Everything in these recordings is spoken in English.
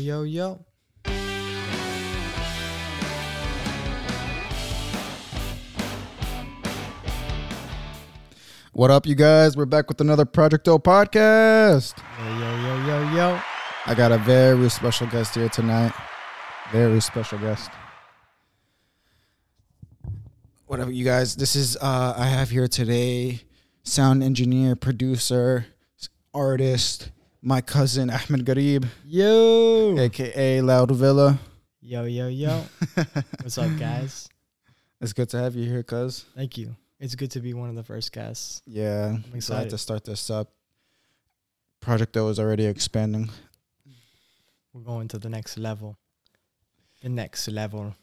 Yo, yo. What up, you guys? We're back with another Project O podcast. Yo, yo, yo, yo, yo. I got a very special guest here tonight. Very special guest. Whatever, you guys. This is uh I have here today sound engineer, producer, artist, my cousin Ahmed Garib, Yo. aka Loudvilla. Yo, yo, yo. What's up, guys? It's good to have you here, cuz. Thank you. It's good to be one of the first guests. Yeah, I'm excited. to start this up. Project O is already expanding. We're going to the next level. The next level.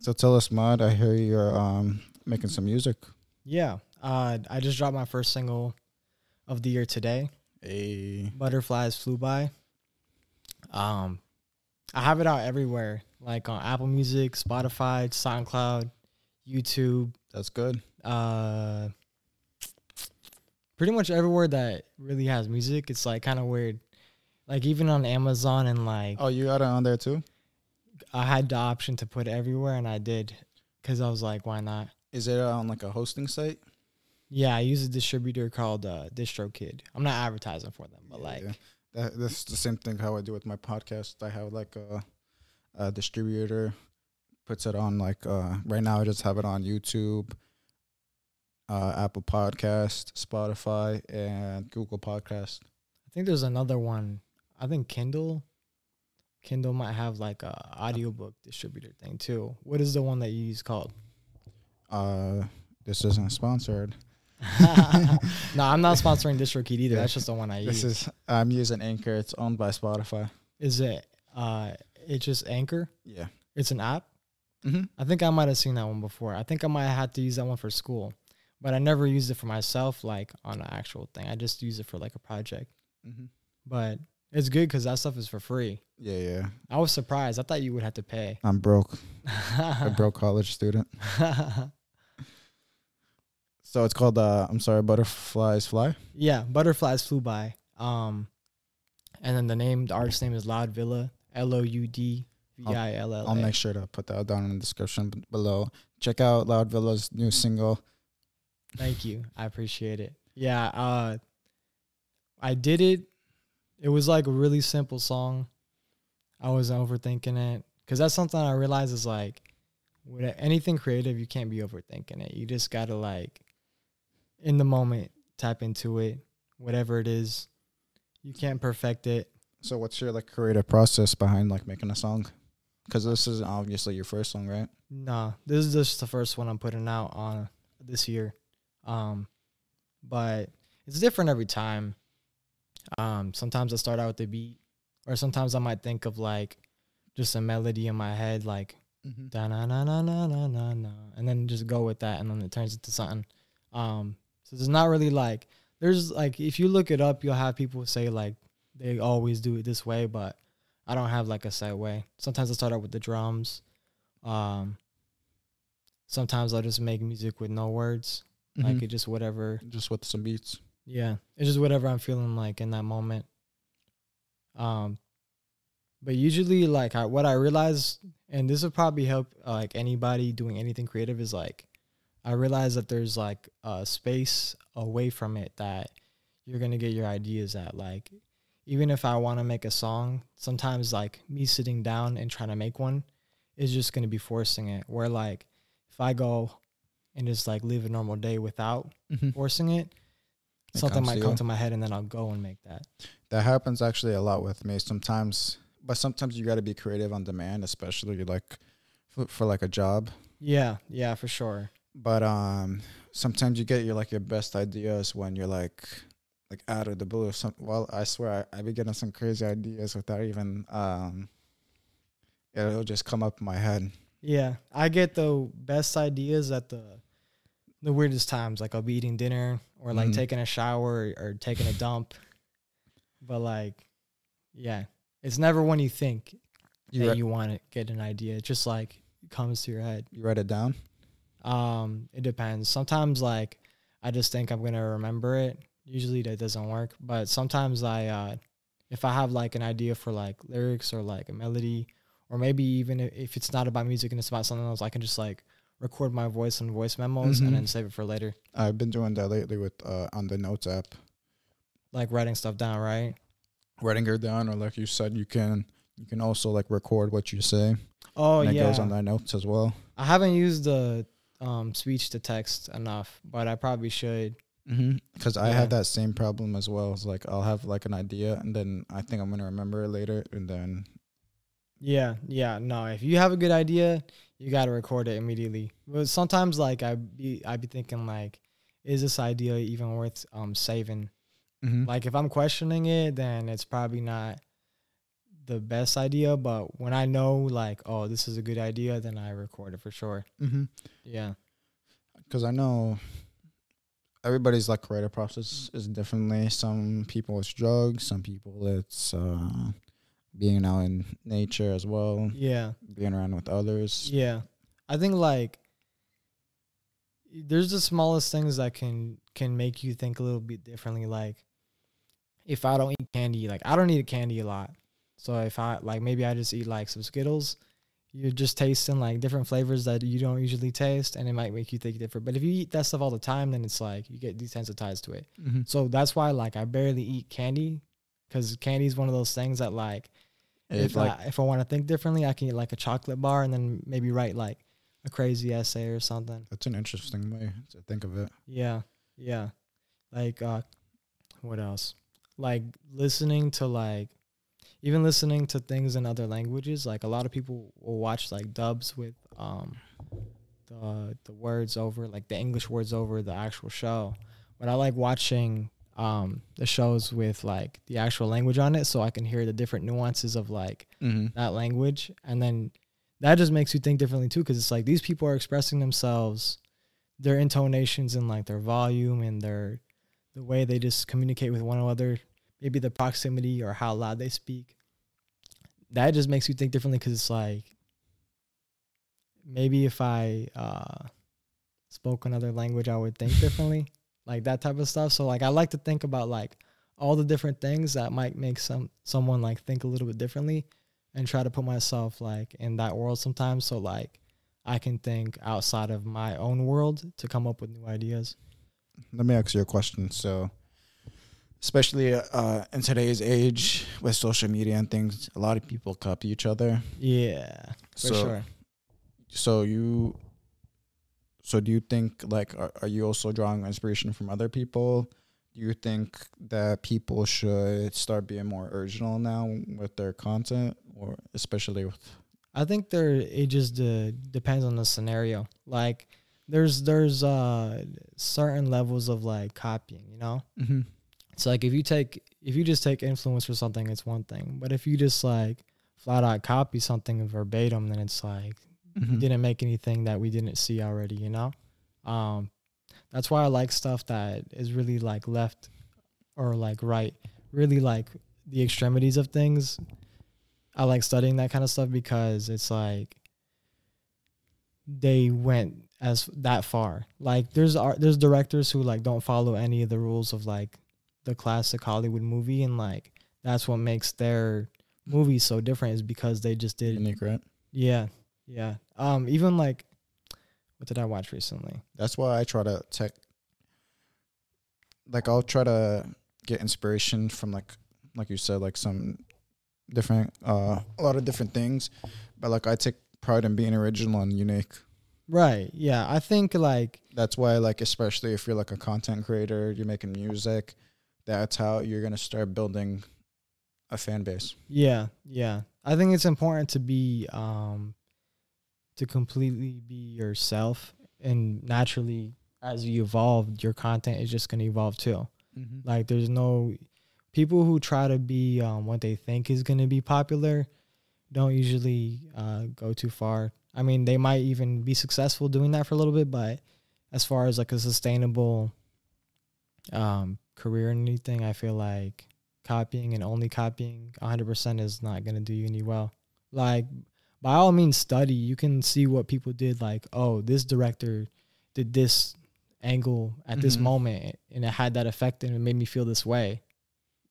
So tell us, Mod. I hear you're um making some music. Yeah. Uh, I just dropped my first single of the year today. Hey. Butterflies flew by. Um, I have it out everywhere, like on Apple Music, Spotify, SoundCloud, YouTube. That's good. uh pretty much everywhere that really has music it's like kind of weird like even on amazon and like Oh, you got it on there too? i had the option to put it everywhere and i did because i was like why not Is it on like a hosting site? Yeah i use a distributor called uh distrokid i'm not advertising for them but Yeah, like yeah. That, that's the same thing how I do with my podcast. I have like a, a distributor puts it on like uh right now I just have it on YouTube, uh Apple Podcast, Spotify, and Google Podcast. i think there's another one i think kindle kindle might have like a audiobook distributor thing too what is the one that you use called Uh, this isn't sponsored. no i'm not sponsoring distrokid either that's just the one i use This is I'm using Anchor. It's owned by Spotify. Is it uh it's just Anchor? Yeah. It's an app? Mm-hmm. I think I might have seen that one before. I think I might have had to use that one for school. But I never used it for myself like on an actual thing. I just use it for like a project. Mm-hmm. But it's good cuz that stuff is for free. Yeah, yeah. I was surprised. I thought you would have to pay. I'm broke. a broke college student. So it's called uh I'm sorry, Butterflies Fly. yeah, butterflies flew by. Um and then the name the artist name is Loudvilla, L O U D V I L L. I'll make sure to put that down in the description b- below. Check out Loudvilla's new single. Thank you. I appreciate it. Yeah, uh I did it. It was like a really simple song. I wasn't overthinking it cuz that's something I realize is like with anything creative, you can't be overthinking it. You just got to like in the moment tap into it, whatever it is. You can't perfect it. So what's your like creative process behind like making a song? Because this is obviously your first song, right? Nah, this is just the first one I'm putting out on this year. Um, but it's different every time. Um, sometimes I start out with the beat, or sometimes I might think of like just a melody in my head, like da na na na na na na na, and then just go with that, and then it turns into something. Um, so there's not really like there's like if you look it up, you'll have people say like they always do it this way, but I don't have like a set way. Sometimes I start out with the drums. Um, sometimes I'll just make music with no words, like it just whatever. Mm-hmm. just with some beats. Yeah, it's just whatever I'm feeling like in that moment. Um, but usually, like I, what I realize, and this would probably help uh, like anybody doing anything creative, is like I realize that there's like a space away from it that you're gonna get your ideas at. Like even if I want to make a song, sometimes like me sitting down and trying to make one is just gonna be forcing it. Where like if I go and just like live a normal day without mm-hmm. forcing it, It something might to come you. to my head and then I'll go and make that. That happens actually a lot with me sometimes. But sometimes you got to be creative on demand, especially like for, for like a job. Yeah, yeah, for sure. But um, sometimes you get your like your best ideas when you're like like out of the blue. Some well, I swear I, I be getting some crazy ideas without even um, it'll just come up in my head. Yeah, I get the best ideas at the the weirdest times. Like I'll be eating dinner or like Mhm. taking a shower or, or taking a dump. But like, yeah, it's never when you think You that write, you want to get an idea. It just like comes to your head. you write it down. Um, it depends. Sometimes like I just think I'm gonna remember it. Usually that doesn't work, but sometimes I uh, if I have like an idea for like lyrics or like a melody, or maybe even if, it's not about music and it's about something else, I can just like record my voice in voice memos Mhm. and then save it for later. I've been doing that lately with uh on the notes app. Like writing stuff down, right? Writing her down or like you said you can you can also like record what you say. Oh and it goes on that notes as well. I haven't used the um, speech to text enough, but I probably should. Mm-hmm. Because I Yeah. have that same problem as well. It's like I'll have like an idea and then I think I'm gonna remember it later and then Yeah, yeah. No, if you have a good idea, you got to record it immediately. But sometimes, like I be, I be thinking like, is this idea even worth um saving? mm-hmm. Like if I'm questioning it, then it's probably not the best idea. But when I know like, oh, this is a good idea, then I record it for sure. mm-hmm. Yeah, because I know everybody's like creative process is differently. Some people it's drugs, some people it's uh, being out in nature as well, yeah, being around with others. yeah. I think like there's the smallest things that can can make you think a little bit differently. Like if I don't eat candy, like I don't eat candy a lot. So if I like maybe I just eat like some Skittles, you're just tasting like different flavors that you don't usually taste and it might make you think different. But if you eat that stuff all the time, then it's like you get desensitized to it. Mm-hmm. So that's why like I barely eat candy because candy is one of those things that like if like I, if I want to think differently, I can eat like a chocolate bar and then maybe write like a crazy essay or something. that's an interesting way to think of it. Yeah, yeah. Like uh, what else? Like listening to like even listening to things in other languages. Like a lot of people will watch like dubs with um the the words over like the English words over the actual show. But I like watching um the shows with like the actual language on it so I can hear the different nuances of like Mm-hmm. that language and then that just makes you think differently too because it's like these people are expressing themselves their intonations and like their volume and their the way they just communicate with one another maybe the proximity or how loud they speak that just makes you think differently because it's like maybe if i uh spoke another language i would think differently like that type of stuff so like i like to think about like all the different things that might make some someone like think a little bit differently and try to put myself like in that world sometimes so like I can think outside of my own world to come up with new ideas. Let me ask you a question. So, especially uh, in today's age with social media and things, a lot of people copy each other. Yeah, for so, sure. so you, so do you think like are, are you also drawing inspiration from other people? Do you think that people should start being more original now with their content, or especially with? I think there it just uh, depends on the scenario. Like there's there's uh certain levels of like copying, you know? Mm-hmm. It's like if you take if you just take influence for something, it's one thing. But if you just like flat out copy something verbatim, then it's like Mm-hmm. didn't make anything that we didn't see already, you know? Um that's why I like stuff that is really like left or like right, really like the extremities of things. I like studying that kind of stuff because it's like they went as that far. Like there's art, there's directors who like don't follow any of the rules of like the classic Hollywood movie and like that's what makes their movies so different is because they just did Unique, right? yeah, yeah. Um, even like, what did I watch recently? That's why I try to tech. Like I'll try to get inspiration from like, like you said, like some different, uh, a lot of different things, but like I take pride in being original and unique. Right. Yeah. I think like That's why, like, especially if you're like a content creator, you're making music, that's how you're gonna start building a fan base. yeah, yeah. I think it's important to be um to completely be yourself and naturally as you evolve, your content is just gonna evolve too. Mm-hmm. Like there's no people who try to be um, what they think is going to be popular don't usually uh, go too far. I mean, they might even be successful doing that for a little bit, but as far as like a sustainable um, career and anything, I feel like copying and only copying 100% is not going to do you any well. Like, by all means, study. You can see what people did. Like, oh, this director did this angle at this Mhm. moment and it had that effect and it made me feel this way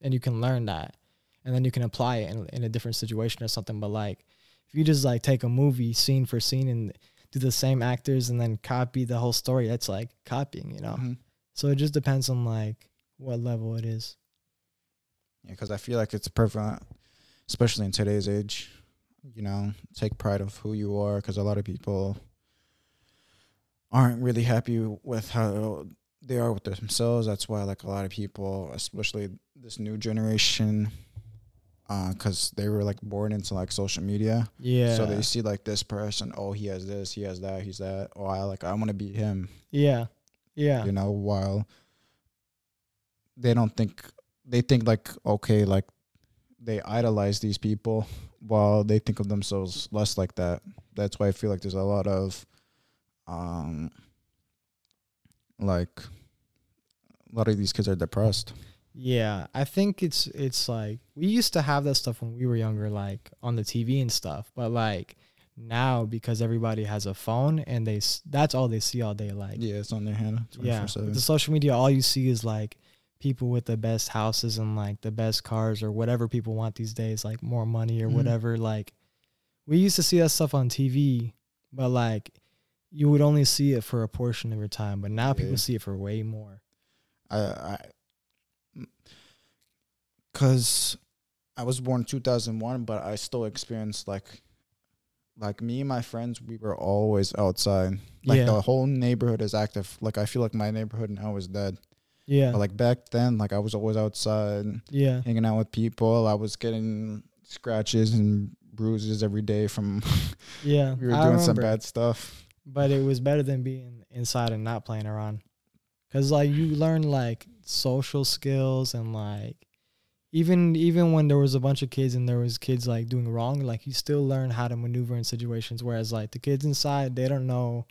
and you can learn that and then you can apply it in, in a different situation or something. But like if you just like take a movie scene for scene and do the same actors and then copy the whole story, that's like copying, you know. Mhm. So it just depends on like what level it is. Yeah, because I feel like it's prevalent, especially in today's age. You know, take pride of who you are, because a lot of people aren't really happy with how they are with themselves. That's why, like a lot of people, especially this new generation, uh, because they were like born into like social media, Yeah. so they see like this person. Oh, he has this, he has that, he's that. Oh, I like I want to be him. yeah. Yeah. you know while they don't think they think like okay like they idolize these people while they think of themselves less like that that's why i feel like there's a lot of um like a lot of these kids are depressed Yeah, I think it's it's like we used to have that stuff when we were younger, like on the TV and stuff. But like now, because everybody has a phone and they s- that's all they see all day. Like yeah it's on their hand yeah, 24/7. with the social media, all you see is like people with the best houses and like the best cars or whatever people want these days, like more money or Mhm. whatever. Like we used to see that stuff on TV, but like you would only see it for a portion of your time. But now Yeah. people see it for way more. I, I, cause I was born 2001, but I still experienced like, like me and my friends, we were always outside. Like Yeah. the whole neighborhood is active. Like I feel like my neighborhood now is dead. Yeah, But like back then, like I was always outside, yeah, hanging out with people. I was getting scratches and bruises every day from yeah. we were I doing some remember. bad stuff. but it was better than being inside and not playing around because like you learn like social skills and like even even when there was a bunch of kids and there was kids like doing wrong like you still learn how to maneuver in situations whereas like the kids inside they don't know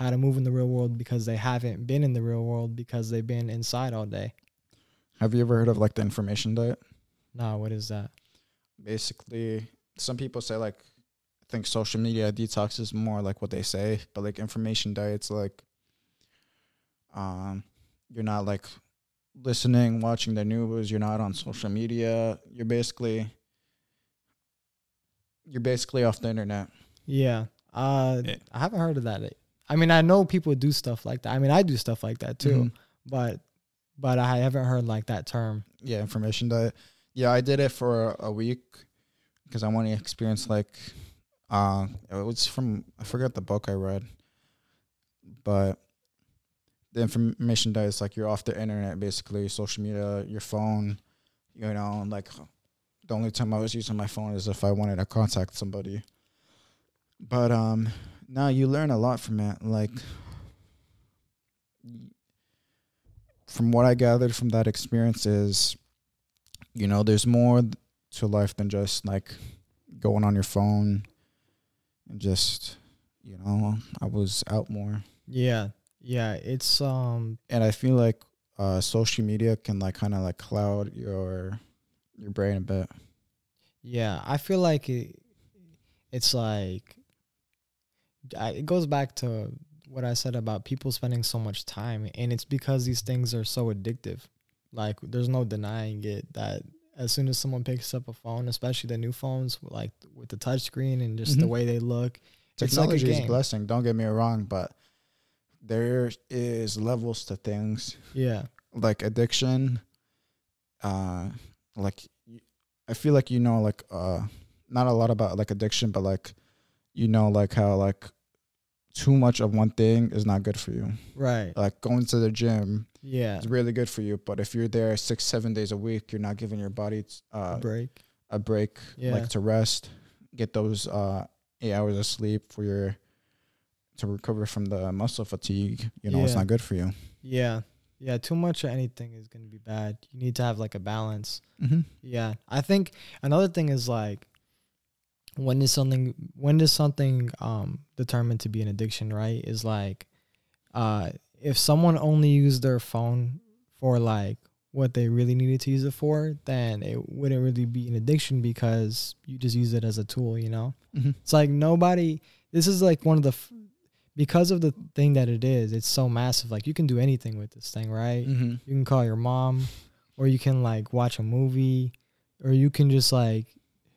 how to move in the real world because they haven't been in the real world because they've been inside all day Have you ever heard of like the information diet? nah what is that basically some people say like I think social media detox is more like what they say, but like information diets like um you're not like listening, watching the news, you're not on social media. You're basically you're basically off the internet. yeah uh Yeah. i haven't heard of that i mean i know people do stuff like that i mean i do stuff like that too Mhm. but but I haven't heard like that term. Yeah, information diet. Yeah, I did it for a week because I want to experience like uh it was from I forgot the book I read. But the information diet is like you're off the internet basically, social media, your phone, you know, like the only time I was using my phone is if I wanted to contact somebody. But um now you learn a lot from it. Like from what I gathered from that experience is, you know, there's more to life than just like going on your phone and just, you know, I was out more. Yeah. Yeah. It's um And I feel like uh social media can like kind of like cloud your your brain a bit. yeah, I feel like it it's like I, it goes back to what I said about people spending so much time and it's because these things are so addictive. Like there's no denying it that as soon as someone picks up a phone, especially the new phones like with the touchscreen and just the Mhm. way they look, It's like Technology is a blessing, don't get me wrong, but there is levels to things. yeah. like addiction uh like I feel like you know like uh not a lot about like addiction but like you know like how like too much of one thing is not good for you Right. like going to the gym Yeah. It's really good for you but if you're there six seven days a week you're not giving your body uh Break. a break Yeah. like to rest get those uh eight hours of sleep for your to recover from the muscle fatigue you know it's not good for you Yeah. Yeah. Too much of anything is gonna be bad. You need to have like a balance. mm-hmm. Yeah, I think another thing is like when is something when is something um determined to be an addiction, right? Is like uh if someone only used their phone for like what they really needed to use it for, then it wouldn't really be an addiction because you just use it as a tool, you know? Mm-hmm. It's like nobody this is like one of the f- because of the thing that it is, it's so massive. Like you can do anything with this thing, right? Mm-hmm. You can call your mom, or you can like watch a movie. or you can just like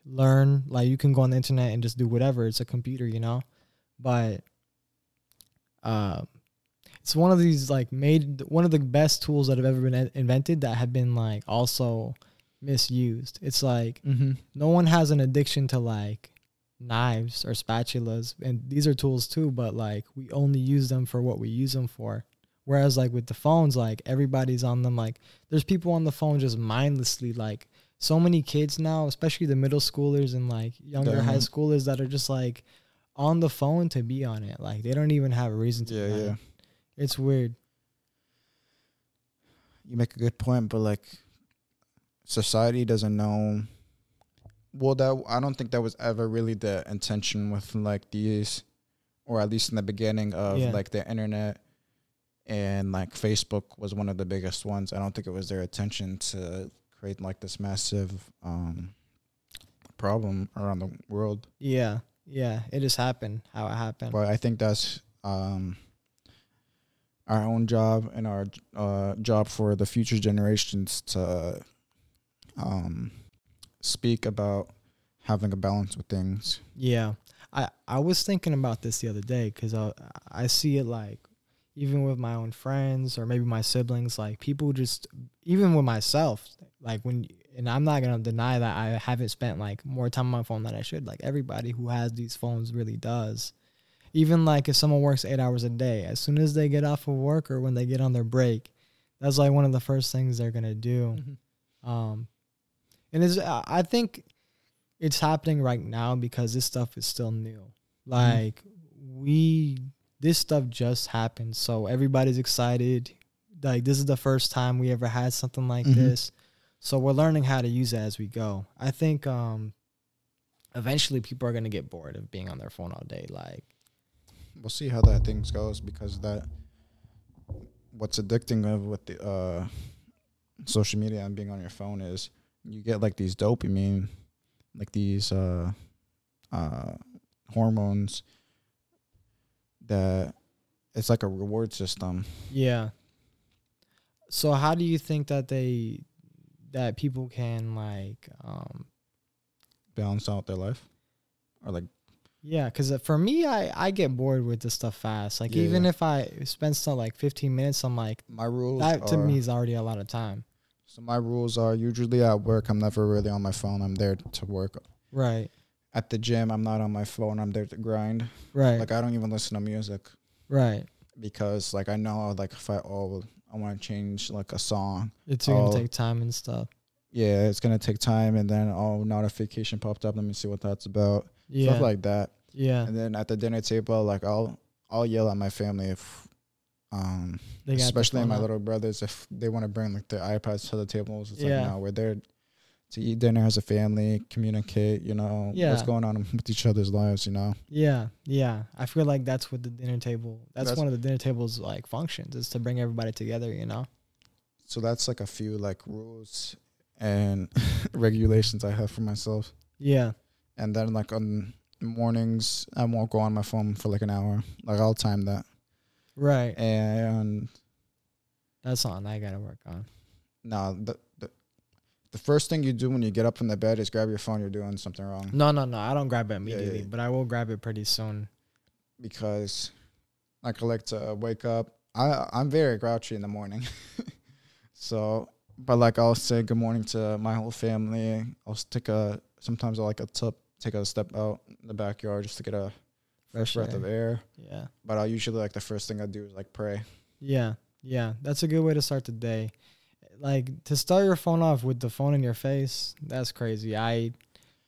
learn like you can go on the internet and just do whatever. It's a computer you know? But uh it's one of these like made one of the best tools that have ever been invented that have been like also misused. It's like Mm-hmm. no one has an addiction to like knives or spatulas and these are tools too but like we only use them for what we use them for. Whereas like with the phones like everybody's on them like there's people on the phone just mindlessly like so many kids now especially the middle schoolers and like younger high mm-hmm. schoolers that are just like on the phone to be on it like they don't even have a reason to Yeah, be on yeah. it. it's weird You make a good point, but like society doesn't know. Well, that I don't think that was ever really the intention with like these, or at least in the beginning of Yeah. like the internet, and like Facebook was one of the biggest ones. I don't think it was their intention to like this massive um problem around the world. yeah yeah it just happened how it happened But I think that's um, our own job and our uh, job for the future generations to um, speak about having a balance with things. Yeah, I I was thinking about this the other day because I I see it like even with my own friends or maybe my siblings, like people just even with myself, like when and I'm not gonna deny that I haven't spent like more time on my phone than I should. Like everybody who has these phones really does. Even like if someone works eight hours a day, as soon as they get off of work or when they get on their break, that's like one of the first things they're gonna do. Um, and it's I I think it's happening right now because this stuff is still new. Like we, this stuff just happened, so everybody's excited. Like this is the first time we ever had something like Mhm. this, so we're learning how to use it as we go. I think um, eventually people are gonna get bored of being on their phone all day. Like We'll see how that things goes because that what's addicting of with the uh, social media and being on your phone is you get like these dopamine, like these uh, uh, hormones that it's like a reward system. yeah. So how do you think that they that people can like um balance out their life or like Yeah, because for me, I I get bored with this stuff fast. Like Yeah, even if I spend stuff like 15 minutes, I'm like my rules that to are, me is already a lot of time. so my rules are usually at work i'm never really on my phone i'm there to work Right, at the gym i'm not on my phone i'm there to grind right, like i don't even listen to music right. because like i know like if i oh i want to change like a song It's gonna Oh. take time and stuff. yeah it's gonna take time and then oh notification popped up let me see what that's about Yeah, stuff like that yeah. and then at the dinner table like i'll i'll yell at my family if um especially my out. little brothers if they want to bring like their ipads to the tables it's Yeah. like no we're there to eat dinner as a family communicate you know yeah. what's going on with each other's lives you know Yeah, yeah. I feel like that's what the dinner table. That's, That's- one of the dinner table's like functions is to bring everybody together. You know. so that's like a few like rules and regulations i have for myself Yeah, and then like on mornings i won't go on my phone for like an hour like i'll time that right. and That's something I gotta work on. no the, the first thing you do when you get up from the bed is grab your phone you're doing something wrong No, no, no. I don't grab it Yeah, yeah, immediately, yeah. but I will grab it pretty soon. because like I like to uh, wake up. I I'm very grouchy in the morning, so but like I'll say good morning to my whole family. I'll take a sometimes I like a tip take a step out in the backyard just to get a fresh Fresh breath of air. air. Yeah. But I usually like the first thing I do is like pray. Yeah, yeah, that's a good way to start the day. Like to start your phone off with the phone in your face, that's crazy. I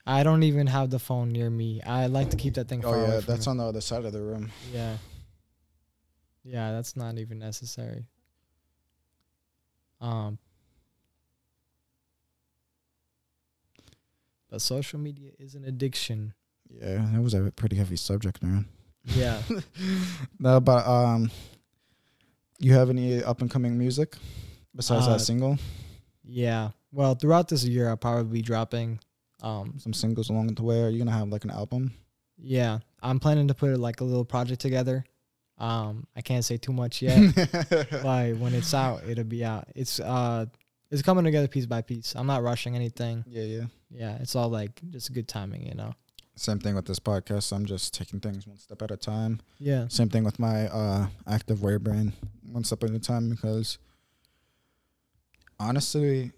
I don't even have the phone near me. I like to keep that thing Oh far yeah, that's me. on the other side of the room. Yeah. Yeah, that's not even necessary. Um But social media is an addiction. Yeah, that was a pretty heavy subject, man. Yeah. no, but um, you have any up and coming music besides Uh, that single? yeah. Well, throughout this year I'll probably be dropping um Some singles along the way. Are you gonna have like an album? Yeah, I'm planning to put like a little project together. Um, I can't say too much yet, but when it's out, it'll be out. It's uh, it's coming together piece by piece. I'm not rushing anything. Yeah, yeah. Yeah, it's all like just good timing, you know. Same thing with this podcast. I'm just taking things one step at a time. Yeah. Same thing with my uh, active wear brand, one step at a time. Because honestly,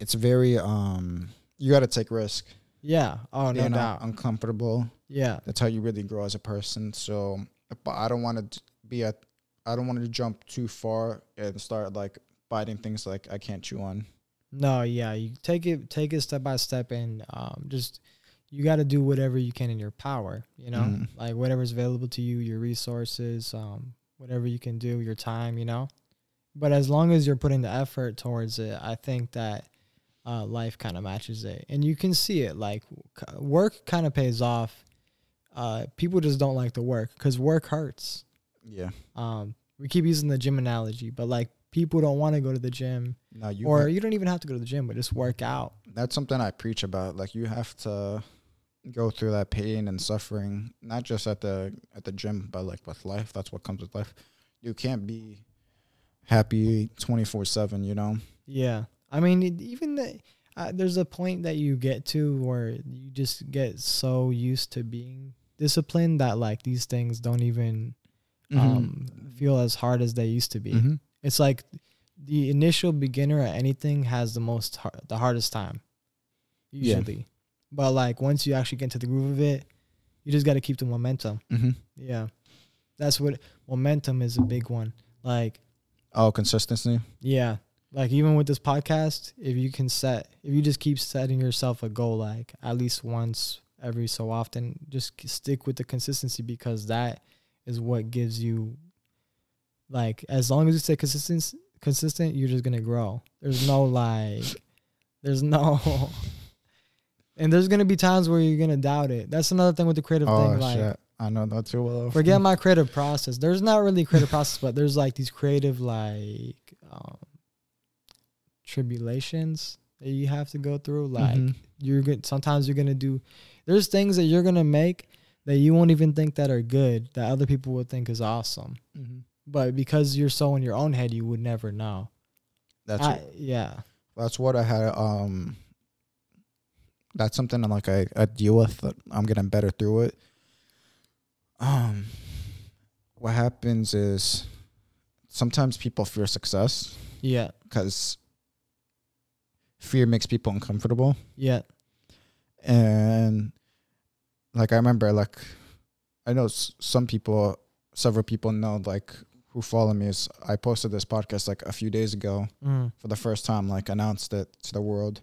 it's very um, you got to take risk. Yeah. Oh, no Being doubt. uncomfortable. yeah. That's how you really grow as a person. So, but I don't want to be at. I don't want to jump too far and start like biting things like I can't chew on. No, yeah. You take it take it step by step and um just you got to do whatever you can in your power, you know? Mhm. Like whatever's available to you, your resources, um whatever you can do, your time, you know? But as long as you're putting the effort towards it, I think that uh, life kind of matches it, and you can see it. Like work kind of pays off. Uh, people just don't like the work because work hurts. Yeah. Um, we keep using the gym analogy, but like people don't want to go to the gym, Now you or ha- you don't even have to go to the gym, but just work out. that's something I preach about. Like you have to go through that pain and suffering, not just at the at the gym, but like with life. That's what comes with life. You can't be happy twenty four seven. You know. Yeah, I mean, it, even the, uh, there's a point that you get to where you just get so used to being disciplined that like these things don't even um, feel as hard as they used to be. Mm-hmm. It's like the initial beginner at anything has the most har- the hardest time, Yeah. usually. But like once you actually get into the groove of it, you just got to keep the momentum. Mm-hmm. Yeah, that's what momentum is a big one. Like Oh, consistency. yeah, like even with this podcast, if you can set, if you just keep setting yourself a goal, like at least once every so often, just stick with the consistency because that is what gives you, like, as long as you stay consistent, consistent, you're just gonna grow. There's no like, there's no, and there's gonna be times where you're gonna doubt it. That's another thing with the creative Oh thing, like. shit! I know that too well. Forget my creative process. There's not really a creative process, but there's like these creative like um, tribulations that you have to go through. Like Mhm. you're good. Sometimes you're gonna do. There's things that you're gonna make that you won't even think that are good that other people would think is awesome. Mhm. But because you're so in your own head, you would never know. That's I, yeah. that's what I had. Um, that's something I'm like I, I deal with. I'm getting better through it. Um, what happens is sometimes people fear success Yeah. because fear makes people uncomfortable, Yeah. and like I remember, like I know s- some people, several people know like who follow me is I posted this podcast like a few days ago Mm. for the first time, like announced it to the world.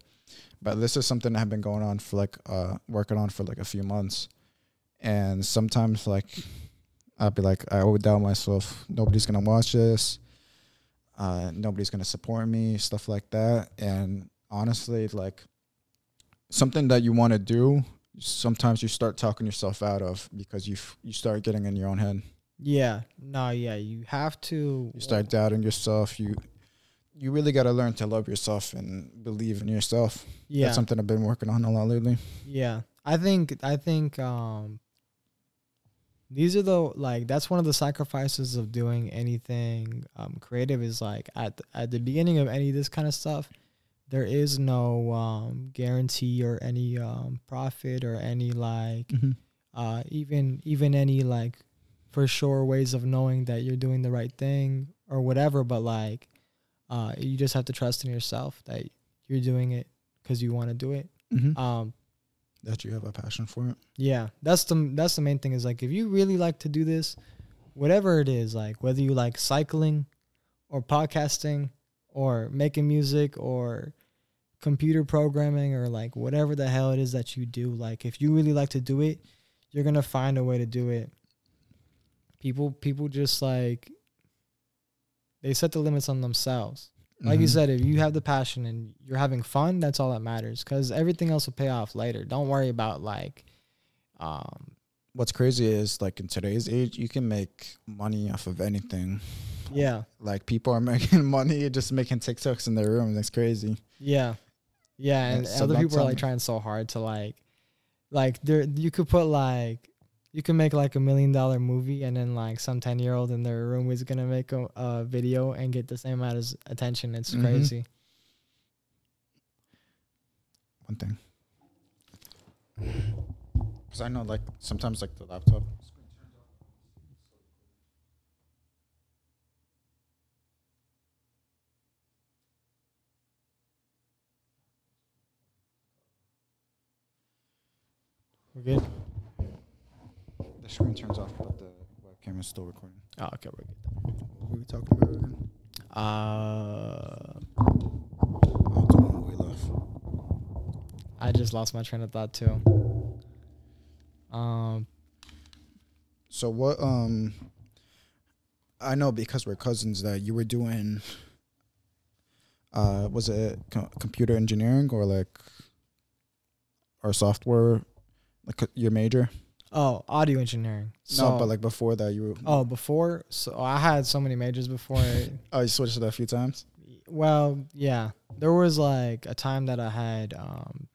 But this is something that have been going on for like uh working on for like a few months. And sometimes like I'd be like I would doubt myself, nobody's gonna watch this, uh nobody's gonna support me, stuff like that. And honestly, like something that you wanna do, sometimes you start talking yourself out of because you you start getting in your own head. Yeah. No. Yeah. You have to. You start doubting yourself. You you really got to learn to love yourself and believe in yourself. Yeah. That's something I've been working on a lot lately. Yeah. I think I think um these are the like that's one of the sacrifices of doing anything um creative is like at the, at the beginning of any of this kind of stuff there is no um guarantee or any um profit or any like uh even even any like for sure ways of knowing that you're doing the right thing or whatever but like uh you just have to trust in yourself that you're doing it cuz you want to do it Mm-hmm. um that you have a passion for it. yeah, that's the that's the main thing is like if you really like to do this, whatever it is, like whether you like cycling or podcasting or making music or computer programming or like whatever the hell it is that you do, like if you really like to do it, you're to find a way to do it. People people just like they set the limits on themselves. Like you Mhm. said, if you have the passion and you're having fun, that's all that matters. Because everything else will pay off later. Don't worry about like, um, what's crazy is like in today's age, you can make money off of anything. yeah, Like people are making money just making TikToks in their room. That's crazy. yeah, yeah. And Yeah, so other people are like trying so hard to like, like there. You could put like, you can make like a million dollar movie and then like some 10 year old in their room is gonna make a, a video and get the same amount of attention it's Mhm. crazy One thing. Because I know, like, sometimes, like, the laptop. we're good The screen turns off, but the webcam is still recording. oh okay we're good What were we talking about again? uh Oh, don't know we left. i just lost my train of thought too um So what? Um, I know because we're cousins that you were doing. Uh, was it co- computer engineering or like, or software, like your major? Oh audio engineering so no, but like before that, you were. oh before so i had so many majors before oh, you switched it a few times. Well, yeah. There was like a time that I had um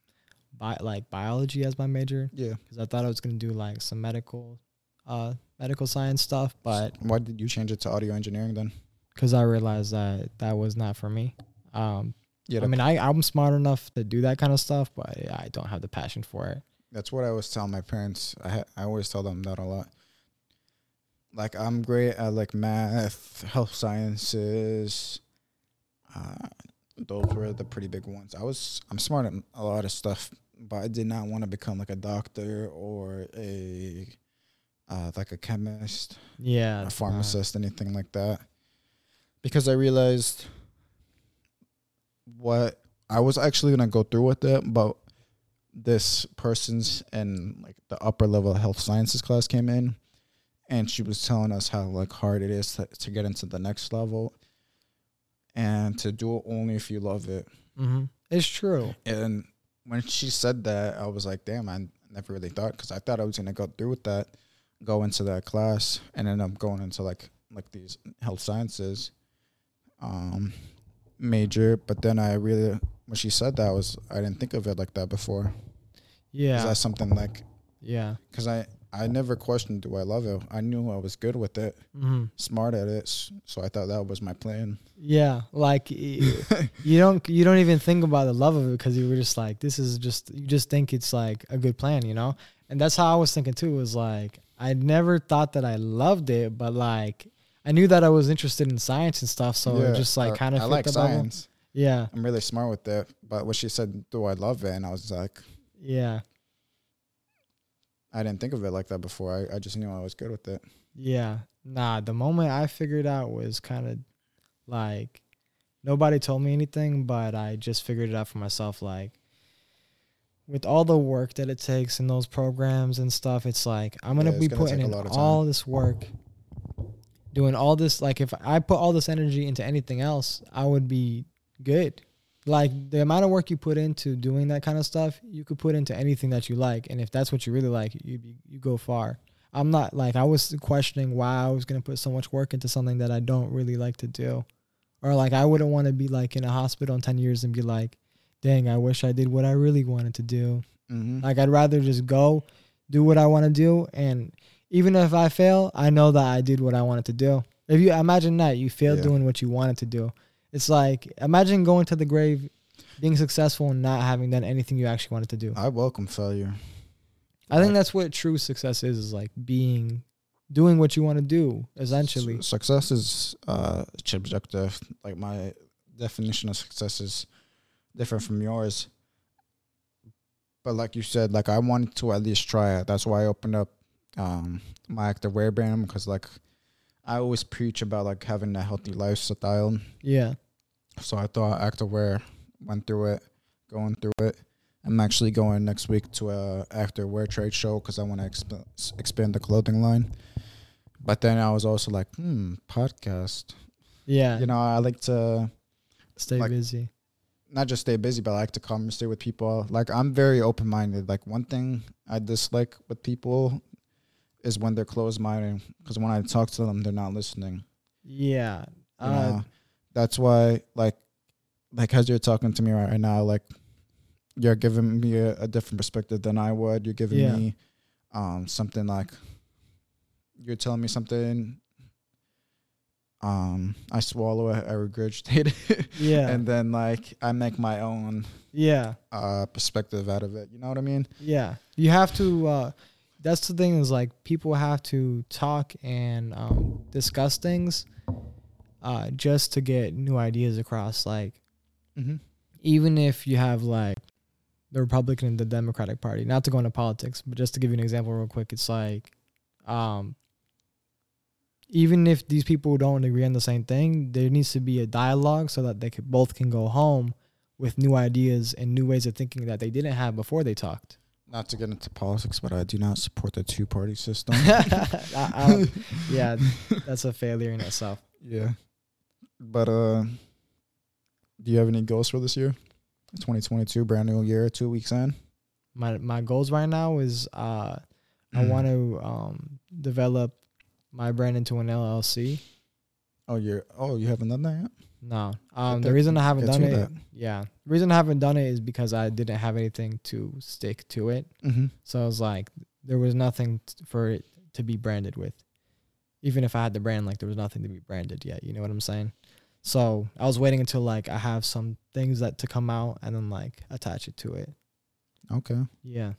bi- like biology as my major Yeah. cuz I thought I was going to do like some medical uh medical science stuff, but why did you change it to audio engineering then? cuz I realized that that was not for me. Um Yeah, I mean, I I'm smart enough to do that kind of stuff, but I don't have the passion for it. That's what I always tell my parents. I ha- I always tell them that a lot. Like I'm great at like math, health sciences. Uh, those were the pretty big ones. I was I'm smart at a lot of stuff, but I did not want to become like a doctor or a uh, like a chemist, Yeah. a it's not- pharmacist, anything like that. Because I realized what I was actually gonna go through with it, but this person's and like the upper level health sciences class came in, and she was telling us how like hard it is to, to get into the next level, and to do it only if you love it. Mhm. It's true. And when she said that, I was like, damn, I never really thought because I thought I was gonna go through with that, go into that class, and end up going into like like these health sciences um major. But then I really when she said that was I didn't think of it like that before. Yeah. Is that something like yeah. because I I never questioned do I love it? I knew I was good with it, Mhm. smart at it, so I thought that was my plan. Yeah, like you don't you don't even think about the love of it because you were just like this is just you just think it's like a good plan, you know. And that's how I was thinking too. Was like I never thought that I loved it, but like I knew that I was interested in science and stuff, so it just like kind of I like science. Yeah, I'm really smart with it. But when she said, "Do I love it?" and I was like, yeah, I didn't think of it like that before. I, I just knew I was good with it. yeah. Nah, the moment I figured out was kind of like nobody told me anything, but I just figured it out for myself. Like with all the work that it takes in those programs and stuff, it's like I'm gonna Yeah, be gonna putting in all this work, doing all this. Like if I put all this energy into anything else, I would be good. Like the amount of work you put into doing that kind of stuff, you could put into anything that you like, and if that's what you really like, you you go far. I'm not like I was questioning why I was gonna put so much work into something that I don't really like to do, or like I wouldn't want to be like in a hospital in ten years and be like, dang, I wish I did what I really wanted to do. Mm-hmm. Like I'd rather just go, do what I want to do, and even if I fail, I know that I did what I wanted to do. If you imagine that you failed Yeah. doing what you wanted to do, it's like imagine going to the grave, being successful and not having done anything you actually wanted to do. I welcome failure. I think that's what true success is: is like being, doing what you want to do. Essentially, S- success is uh subjective. Like my definition of success is different from yours. But like you said, like I wanted to at least try it. That's why I opened up um my active wear brand because like I always preach about like having a healthy lifestyle. yeah, So I thought active wear went through it, going through it. I'm actually going next week to a active wear trade show because I want to exp- expand the clothing line. But then I was also like, hmm, podcast. yeah. You know, I like to Stay like- busy. not just stay busy, but I like to conversate with people. Like I'm very open minded. Like one thing I dislike with people is when they're closed minded because when I talk to them, they're not listening. Yeah. Uh? That's why, like, like as you're talking to me right now, like you're giving me a, a different perspective than I would. You're giving Yeah. me um something like you're telling me something um I swallow it, I regurgitate it Yeah. and then like I make my own yeah. uh perspective out of it. You know what I mean? Yeah. You have to uh that's the thing is like people have to talk and um discuss things uh just to get new ideas across like Mm-hmm. even if you have like the Republican and the Democratic Party, not to go into politics, but just to give you an example real quick, it's like um even if these people don't agree on the same thing, there needs to be a dialogue so that they could both can go home with new ideas and new ways of thinking that they didn't have before they talked. Not to get into politics, but I do not support the two party system. I- I yeah, that's a failure in itself. yeah. But uh do you have any goals for this year? 2022, brand new year, two weeks in. My my goals right now is uh I Mm. want to um develop my brand into an LLC. Oh, you're oh, you haven't done that yet? No. Um the reason I haven't done it that. yeah. The reason I haven't done it is because I didn't have anything to stick to it. Mm-hmm. So I was like there was nothing t- for it to be branded with. Even if I had the brand like there was nothing to be branded yet, you know what I'm saying? So I was waiting until like I have some things that to come out and then like attach it to it. Okay. Yeah.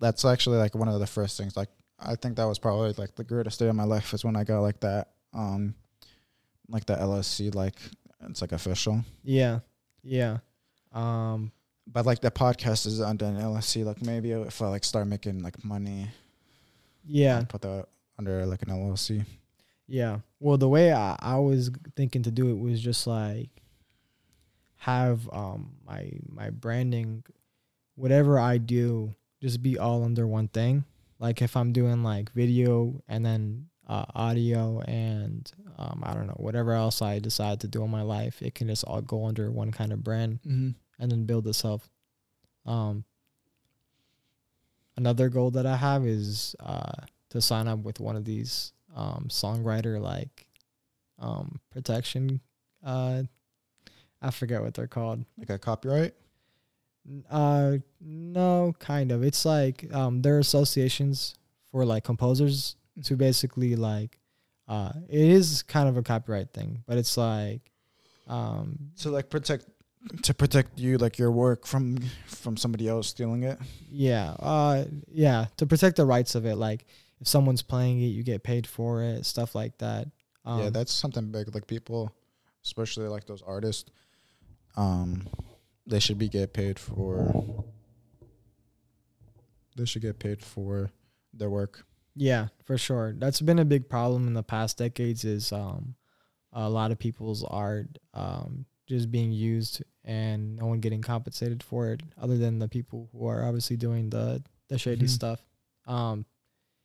That's actually like one of the first things. Like I think that was probably like the greatest day of my life is when I got like that um like the LSC like it's like official. Yeah. Yeah. Um But like the podcast is under an LSC. Like maybe if I like start making like money, yeah. Put that under like an LLC. Yeah. Well, the way I, I was thinking to do it was just like have um my my branding, whatever I do, just be all under one thing. Like if I'm doing like video and then uh, audio and um I don't know whatever else I decide to do in my life, it can just all go under one kind of brand Mm-hmm. and then build itself. Um, another goal that I have is uh, to sign up with one of these um, songwriter like um, protection. Uh, I forget what they're called. Like a copyright. Uh, no, kind of. It's like um, there are associations for like composers to basically like. Uh, it is kind of a copyright thing, but it's like, um, So like protect to protect you like your work from from somebody else stealing it. Yeah. Uh yeah, to protect the rights of it like if someone's playing it, you get paid for it, stuff like that. Um, yeah, that's something big. Like people, especially like those artists, um, they should be get paid for. They should get paid for their work. Yeah, for sure. That's been a big problem in the past decades is um a lot of people's art um just being used and no one getting compensated for it other than the people who are obviously doing the the shady Mhm. stuff. Um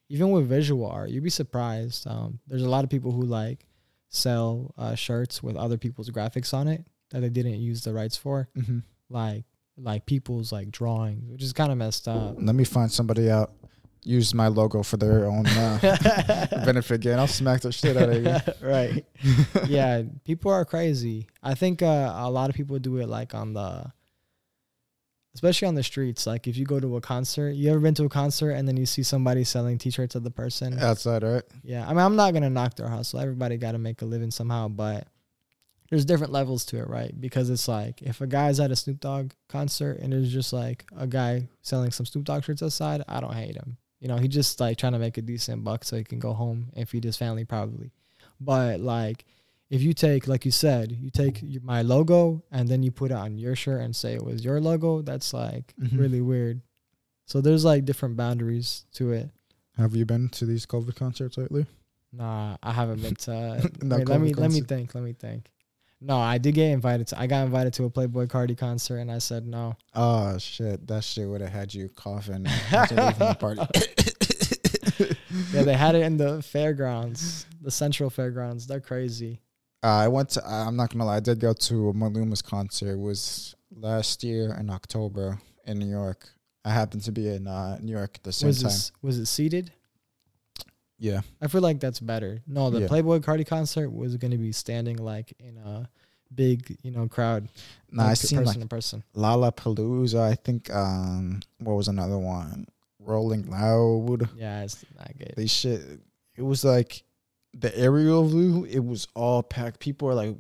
even with visual art, you'd be surprised. Um there's a lot of people who like sell uh shirts with other people's graphics on it that they didn't use the rights for. Mm-hmm. Like like people's like drawings, which is kind of messed up. Let me find somebody out. Use my logo for their own uh, benefit gain. I'll smack the shit out of you. right. yeah, people are crazy. I think uh, a lot of people do it like on the, especially on the streets. Like if you go to a concert, you ever been to a concert and then you see somebody selling T-shirts of the person? Outside, right? Yeah, I mean, I'm not gonna knock their hustle. Everybody got to make a living somehow, but there's different levels to it, right? Because it's like if a guy's at a Snoop Dogg concert and there's just like a guy selling some Snoop Dogg shirts outside, I don't hate him. You know, he just like trying to make a decent buck so he can go home and feed his family, probably. But like, if you take, like you said, you take your, my logo and then you put it on your shirt and say it was your logo, that's like Mhm. really weird. So there's like different boundaries to it. Have you been to these COVID concerts lately? Nah, I haven't been to. Wait, let me COVID let me think. Let me think. No, I did get invited to. I got invited to a Playboi Carti concert, and I said no. Oh shit! That shit would have had you coughing after leaving the party. Yeah, they had it in the fairgrounds, the Central Fairgrounds. They're crazy. Uh, I went to. I'm not gonna lie. I did go to a Maluma's concert. It was last year in October in New York. I happened to be in uh, New York at the same Was time. was it seated? Yeah, I feel like that's better. No, the Yeah. Playboi Carti concert was gonna be standing like in a big, you know, crowd. no, I seen person like to person. Lollapalooza. I think. Um, what was another one? Rolling Loud. Yeah, it's not good. They shit. It was like the aerial view. It was all packed. People were like,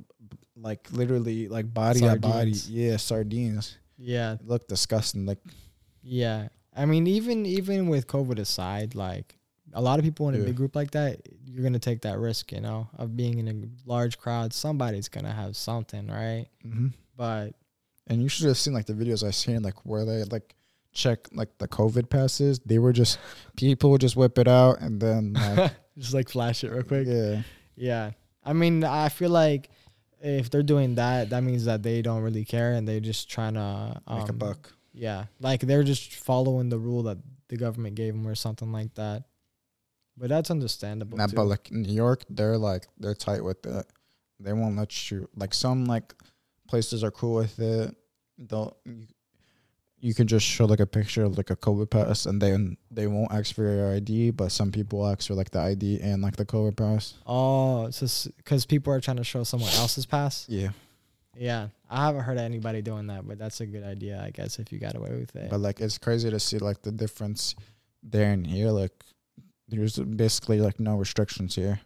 like literally like body to body. Yeah, sardines. Yeah, It looked disgusting. Like yeah. I mean, even even with COVID aside, like a lot of people in a Yeah. big group like that, you're gonna take that risk, you know, of being in a large crowd. Somebody's gonna have something, right? hmm But And you should have seen like the videos I seen like where they like check like the COVID passes. They were just people just whip it out and then like just like flash it real quick. yeah. Yeah. I mean, I feel like if they're doing that, that means that they don't really care and they're just trying to um, Make a buck. Yeah, like they're just following the rule that the government gave them or something like that. But that's understandable. Nah, too. but like New York, they're like they're tight with it. They won't let you like some like places are cool with it. They'll you, you can just show like a picture of like a COVID pass and then they won't ask for your ID, but some people ask for like the ID and like the COVID pass. oh, it's just because people are trying to show someone else's pass. Yeah. Yeah, I haven't heard of anybody doing that, but that's a good idea, I guess, if you got away with it. But like it's crazy to see like the difference there and here. Like there's basically like no restrictions here.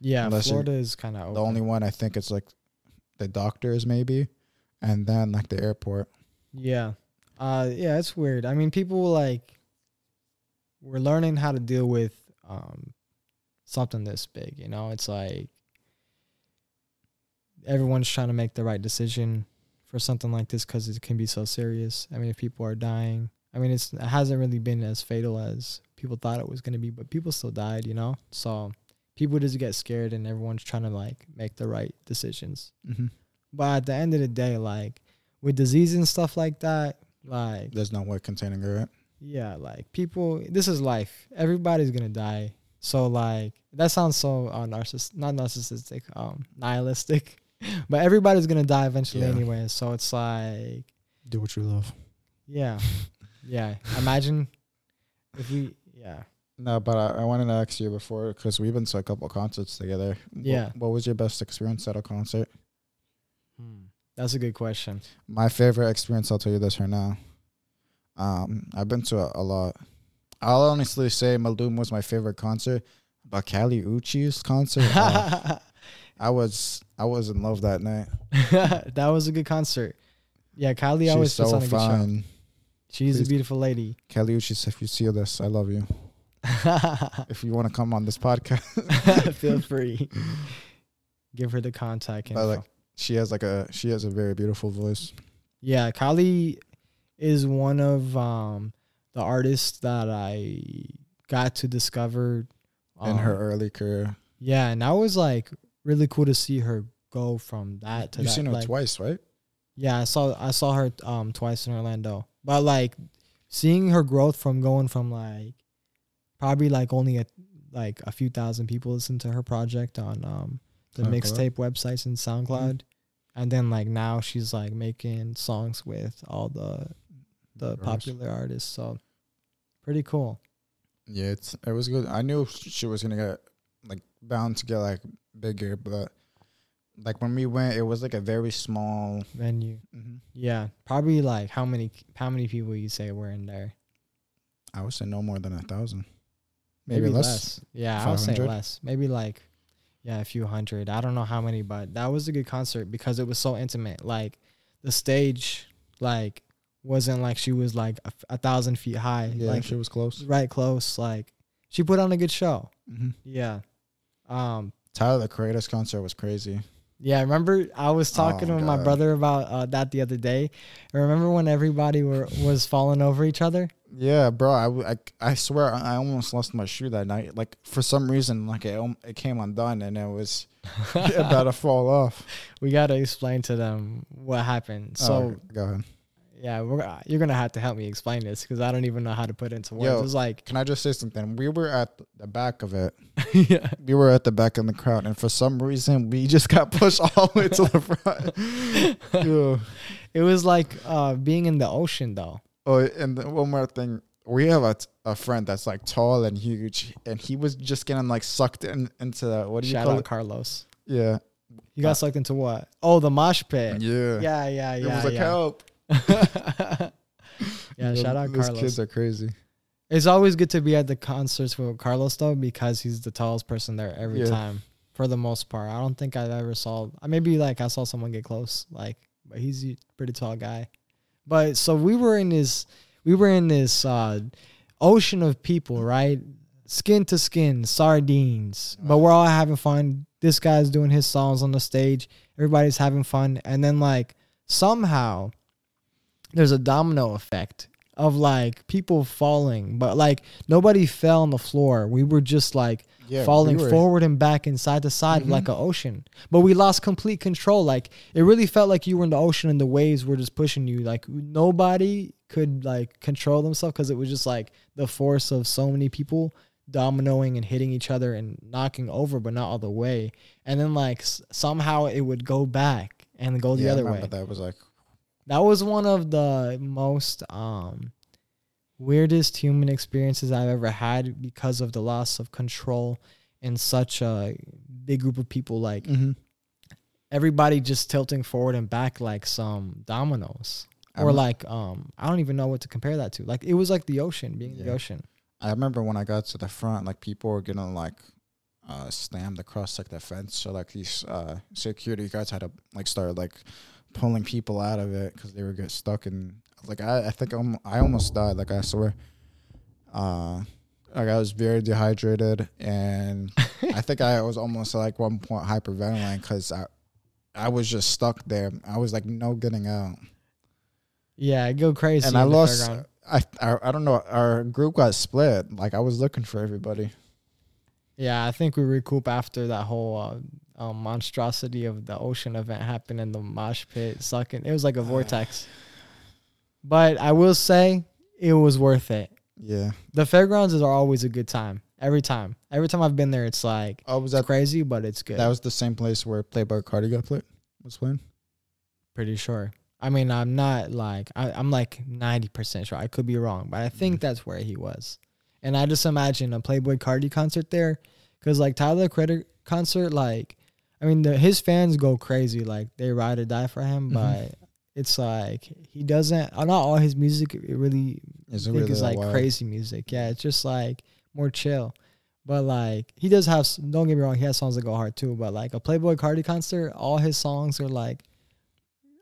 yeah, unless Florida is kind of The only one I think it's like the doctors maybe, and then like the airport. Yeah. Uh yeah, it's weird. I mean, people like we're learning how to deal with um something this big, you know? It's like everyone's trying to make the right decision for something like this cuz it can be so serious. I mean, if people are dying, I mean, it's it hasn't really been as fatal as people thought it was going to be, but people still died, you know? So people just get scared and everyone's trying to like make the right decisions. Mm-hmm. But at the end of the day, like with disease and stuff like that, like There's no way containing it. yeah, like people, this is life. Everybody's gonna die. So like that sounds so uh, narciss not narcissistic, um, nihilistic. But everybody's gonna die eventually Yeah. anyway. So it's like, Do what you love. yeah, yeah. Imagine if we, yeah, No, but I, I wanted to ask you before because we've been to a couple concerts together. Yeah. What, was your best experience at a concert? Hmm. that's a good question. My favorite experience, I'll tell you this right now. Um, I've been to a, a lot. I'll honestly say Malum was my favorite concert, but Kali Uchis concert, uh, I was I was in love that night. that was a good concert. Yeah, Kylie She's always puts so on a good show. She's Please. a beautiful lady. Kali Uchis, if you see this, I love you. If you want to come on this podcast, Feel free. Give her the contact But, like, she has like a she has a very beautiful voice. yeah, Kylie is one of um the artists that I got to discover in her um, early career. Yeah, and that was like really cool to see her go from that to You've that. seen her like, twice, right? Yeah, I saw I saw her um twice in Orlando. But like seeing her growth from going from like probably like only a like a few thousand people listen to her project on um the mixtape websites and SoundCloud. And then like now she's like making songs with all the the Artists. popular artists. So pretty cool. Yeah, it's it was good. I knew she was gonna get like bound to get like bigger, but like when we went, it was like a very small. Venue. Mhm. Yeah. Probably like how many how many people you say were in there? I would say no more than a thousand, maybe, less. Yeah, I would say less. Maybe like yeah, a few hundred. I don't know how many, but that was a good concert because it was so intimate. Like the stage, like wasn't like she was like a thousand feet high. Yeah, like she was close. right close. Like she put on a good show. hmm Yeah. Um. Tyler the Creator's concert was crazy. Yeah, I remember I was talking Oh, with my brother about uh, that the other day. I remember when everybody were was falling over each other. Yeah, bro. I, swear I I almost lost my shoe that night. Like for some reason, like it it came undone and it was about to fall off. we got to explain to them what happened. So Oh, go ahead. Yeah, we're, uh, you're gonna have to help me explain this because I don't even know how to put it into words. Yo. It's like, Can I just say something? We were at the back of it. yeah, We were at the back of the crowd, and for some reason, we just got pushed all the way to the front. Yeah. it was like uh, being in the ocean though. Oh, and one more thing. We have a, t- a friend that's like tall and huge, and he was just getting like sucked in into the what do you Shout call out it? Carlos. Yeah, You got Uh, sucked into what? Oh, the mosh pit. yeah, Yeah, yeah, yeah. It was like yeah. help. yeah, shout out Those Carlos. kids are crazy. It's always good to be at the concerts with Carlos though because he's the tallest person there every Yeah. time for the most part. I don't think I've ever saw. I maybe like I saw someone get close, like, but he's a pretty tall guy. But so we were in this, we were in this uh, ocean of people, right? Skin to skin, sardines. But we're all having fun. This guy's doing his songs on the stage. Everybody's having fun, and then like somehow there's a domino effect of like people falling, but like nobody fell on the floor. We were just like Yeah, falling we were- forward and back and side to side Mhm. like an ocean. But we lost complete control. Like it really felt like you were in the ocean and the waves were just pushing you. Like nobody could like control themselves because it was just like the force of so many people dominoing and hitting each other and knocking over, but not all the way. And then like s- somehow it would go back and go the yeah, other way. That was like That was one of the most um weirdest human experiences I've ever had because of the loss of control in such a big group of people like mm-hmm. everybody just tilting forward and back like some dominoes or I'm- like um I don't even know what to compare that to. Like it was like the ocean, being in the ocean. I remember when I got to the front, like people were getting like uh slammed across like the fence. So like these uh security guards had to like start like pulling people out of it because they were get stuck in. Like I, I think I'm, I almost died. Like I swear. Uh, like I was very dehydrated, and I think I was almost like one point hyperventilating because I, I was just stuck there. I was like no getting out. Yeah, I go crazy. and I lost. I, I I don't know. Our group got split. Like I was looking for everybody. Yeah, I think we recoup after that whole uh, um, monstrosity of the ocean event happened in the mosh pit sucking. It was like a vortex. But I will say it was worth it. Yeah, The fairgrounds are always a good time. Every time. Every time I've been there, it's like oh, was it's at. crazy, but it's good. That was the same place where Playboi Carti got played. Was playing. pretty sure. I mean, I'm not like I, I'm like ninety percent sure. I could be wrong, but I think that's where he was. And I just imagine a Playboi Carti concert there, because like Tyler Creator concert, like I mean, the, his fans go crazy, like they ride or die for him. Mhm. But it's like he doesn't. uh, Not all his music it really Is I it think really is like wild? crazy music. Yeah, it's just like more chill. But like he does have don't get me wrong, he has songs that go hard too. But like a Playboi Carti concert, all his songs are like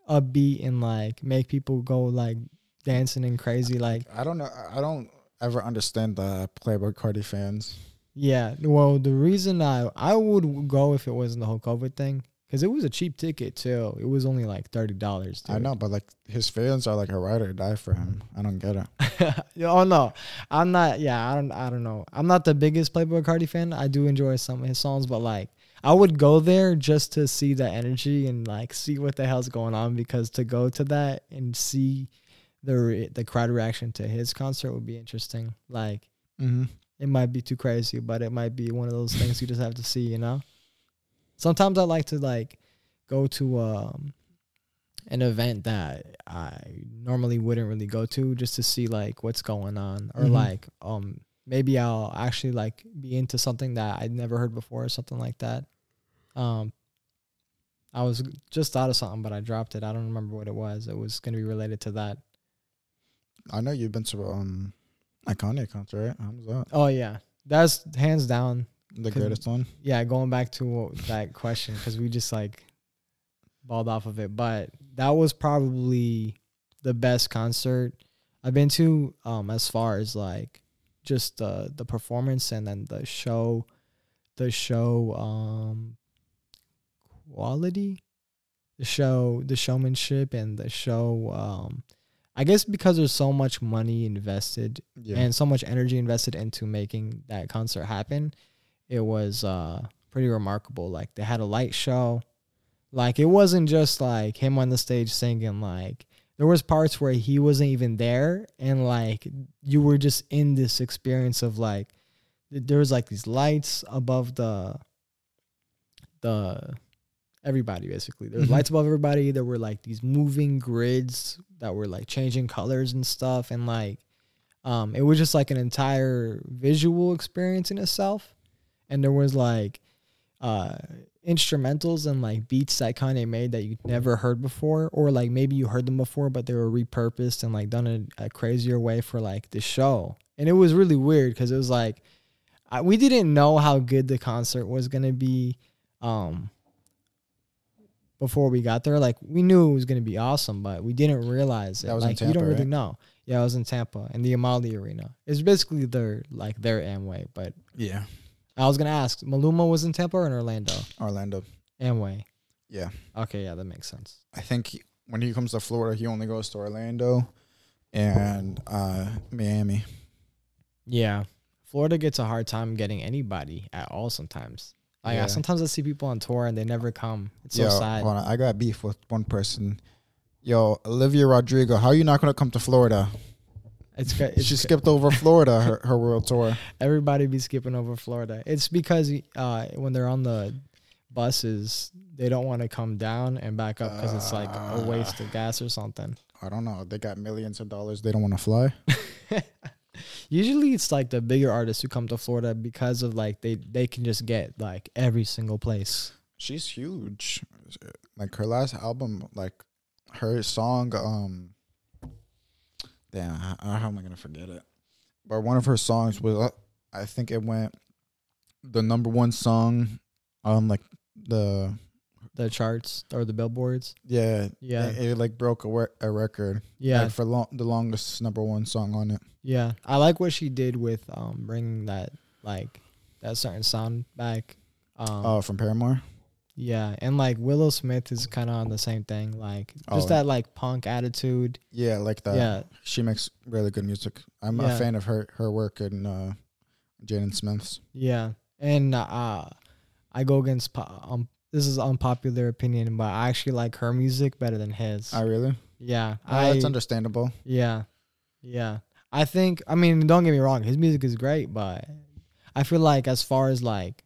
upbeat and like make people go like dancing and crazy. Like I don't know. I don't ever understand the Playboi Carti fans. Yeah, well the reason I I would go if it wasn't the whole COVID thing because it was a cheap ticket too. It was only like thirty dollars. I know, but like his fans are like a ride or die for him. I don't get it. oh no, I'm not. Yeah, I don't. I don't know. I'm not the biggest Playboi Carti fan. I do enjoy some of his songs, but like, I would go there just to see the energy and like see what the hell's going on. Because to go to that and see the re- the crowd reaction to his concert would be interesting. Like, Mm-hmm. It might be too crazy, but it might be one of those things you just have to see. You know. Sometimes I like to like go to um an event that I normally wouldn't really go to just to see like what's going on or Mhm. like um maybe I'll actually like be into something that I'd never heard before or something like that. Um I was just thought of something but I dropped it. I don't remember what it was. It was going to be related to that. I know you've been to um Kanye concert, right? How was that? Oh yeah. That's hands down. The greatest one. Yeah, going back to that question cuz we just like balled off of it, but that was probably the best concert I've been to um as far as like just the the performance and then the show the show um quality the show the showmanship and the show um I guess because there's so much money invested Yeah. and so much energy invested into making that concert happen it was uh pretty remarkable like they had a light show like it wasn't just like him on the stage singing like there was parts where he wasn't even there and like you were just in this experience of like there was like these lights above the the everybody basically. There was Mhm. lights above everybody. There were like these moving grids that were like changing colors and stuff. And like um it was just like an entire visual experience in itself. And there was like uh instrumentals and like beats that Kanye made that you never heard before, or like maybe you heard them before, but they were repurposed and like done in a crazier way for like the show. and it was really weird because it was like I, we didn't know how good the concert was gonna be. Um before we got there like we knew it was gonna be awesome but we didn't realize it That was in like you don't really right? know yeah i was in tampa in the amalie arena it's basically their like their amway but Yeah. i was gonna ask maluma was in tampa or in orlando Orlando. amway Yeah. okay yeah that makes sense I think he, when he comes to Florida, he only goes to Orlando and uh, Miami. Yeah. Florida gets a hard time getting anybody at all sometimes. Like Yeah. I, sometimes I see people on tour and they never come. It's so Yo, sad. hold on, I got beef with one person. Yo, Olivia Rodrigo, how are you not gonna come to Florida? It's, it's she skipped over Florida her, her world tour. everybody be skipping over Florida. It's because uh, when they're on the buses, they don't want to come down and back up because it's like a waste of gas or something. I don't know. They got millions of dollars. They don't want to fly. Usually it's like the bigger artists who come to Florida because of like they they can just get like every single place. She's huge. Like her last album, like her song, um, damn, how, how am I gonna forget it? But one of her songs was, uh, I think it went the number one song on like the The charts or the billboards. yeah Yeah. It, it, like broke a, a record Yeah. like, for long, the longest number one song on it. Yeah, I like what she did with um bringing that like that certain sound back. Um, Oh, from Paramore. yeah, and like Willow Smith is kind of on the same thing, like just Oh. that like punk attitude. Yeah, like that. yeah, she makes really good music. I'm Yeah. a fan of her her work and uh, Jaden Smith's. yeah, and uh, I go against um. This is unpopular opinion, but I actually like her music better than his. I really. yeah, Uh, I that's understandable. yeah, yeah. I think I mean don't get me wrong, his music is great, but I feel like as far as like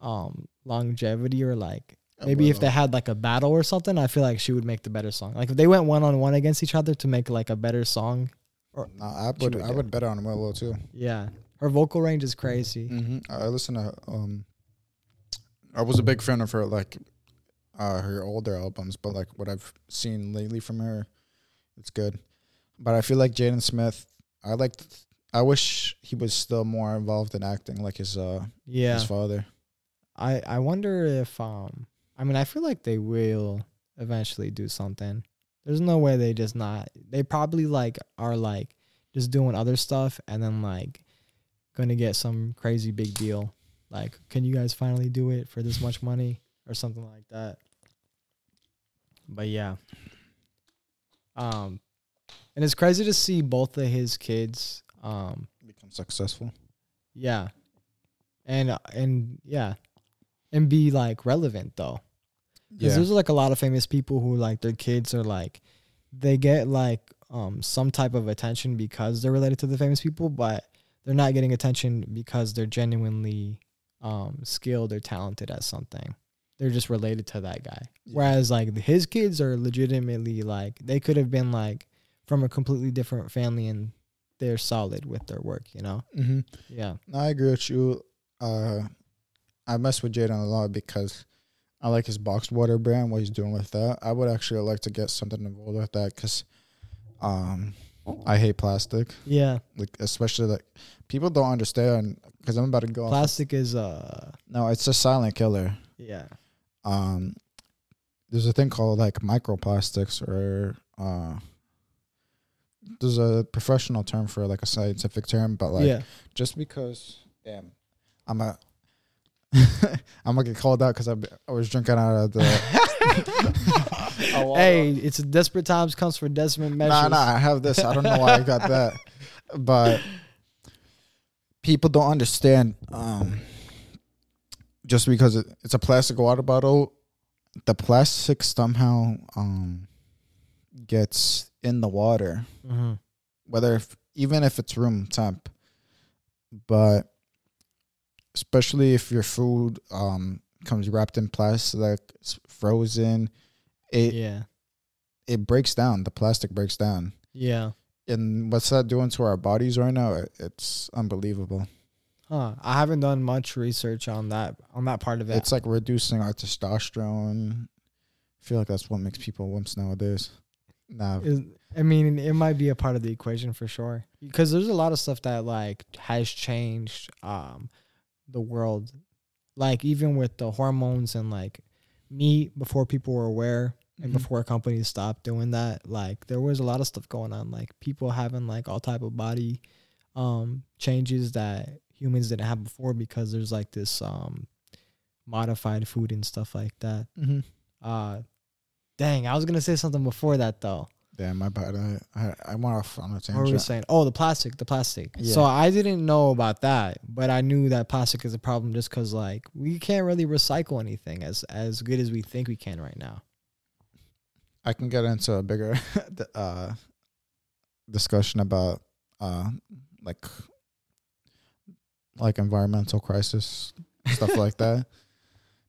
um longevity or like Maybe if they had like a battle or something, I feel like she would make the better song. Like if they went one on one against each other to make like a better song. Nah, I would would I do would bet on Willow too. Yeah. Her vocal range is crazy. hmm I listen to um. I was a big fan of her like, uh, her older albums, but like what I've seen lately from her, it's good. But I feel like Jaden Smith, I like. I wish he was still more involved in acting, like his uh Yeah. his father. I I wonder if um I mean I feel like they will eventually do something. There's no way they just not. They probably like are like just doing other stuff and then like gonna get some crazy big deal. Like, can you guys finally do it for this much money or something like that? But yeah. Um and it's crazy to see both of his kids um Become successful. yeah. And and yeah. And be like relevant though. Because Yeah. there's like a lot of famous people who like their kids are like they get like um some type of attention because they're related to the famous people, but they're not getting attention because they're genuinely um skilled or talented at something. They're just related to that guy. Yeah. Whereas like his kids are legitimately like they could have been like from a completely different family and they're solid with their work, you know? Mm-hmm. Yeah. No, I agree with you. Uh, I mess with Jaden a lot because I like his boxed water brand. What he's doing with that, I would actually like to get something involved with that because, um, I hate plastic. Yeah. Like especially like people don't understand because I'm about to go. off- Plastic is uh no, it's a silent killer. yeah. Um, there's a thing called like microplastics or uh. There's a professional term for like a scientific term, but like yeah. just because damn i'm a i'm gonna get called out because i was drinking out of the hey, it's desperate times comes for desperate measures. nah nah i have this i don't know why i got that but people don't understand um just because it, it's a plastic water bottle the plastic somehow um gets in the water hmm whether if, even if it's room temp but especially if your food um comes wrapped in plastic it's frozen it Yeah. it breaks down the plastic breaks down Yeah. and what's that doing to our bodies right now it's unbelievable Huh. I haven't done much research on that on that part of it. it's like reducing our testosterone i feel like that's what makes people wimps nowadays Nah, is I mean, it might be a part of the equation for sure because there's a lot of stuff that like has changed um the world. Like even with the hormones and like meat before people were aware and Mhm. before companies stopped doing that, like there was a lot of stuff going on like people having like all type of body um changes that humans didn't have before because there's like this um modified food and stuff like that. mm-hmm. Uh dang, I was to say something before that though. Damn, my bad. I I, went off on a What were we tangent. saying? Oh, the plastic, the plastic. Yeah. So I didn't know about that, but I knew that plastic is a problem just because like we can't really recycle anything as as good as we think we can right now. I can get into a bigger uh, discussion about uh, like like environmental crisis stuff like that.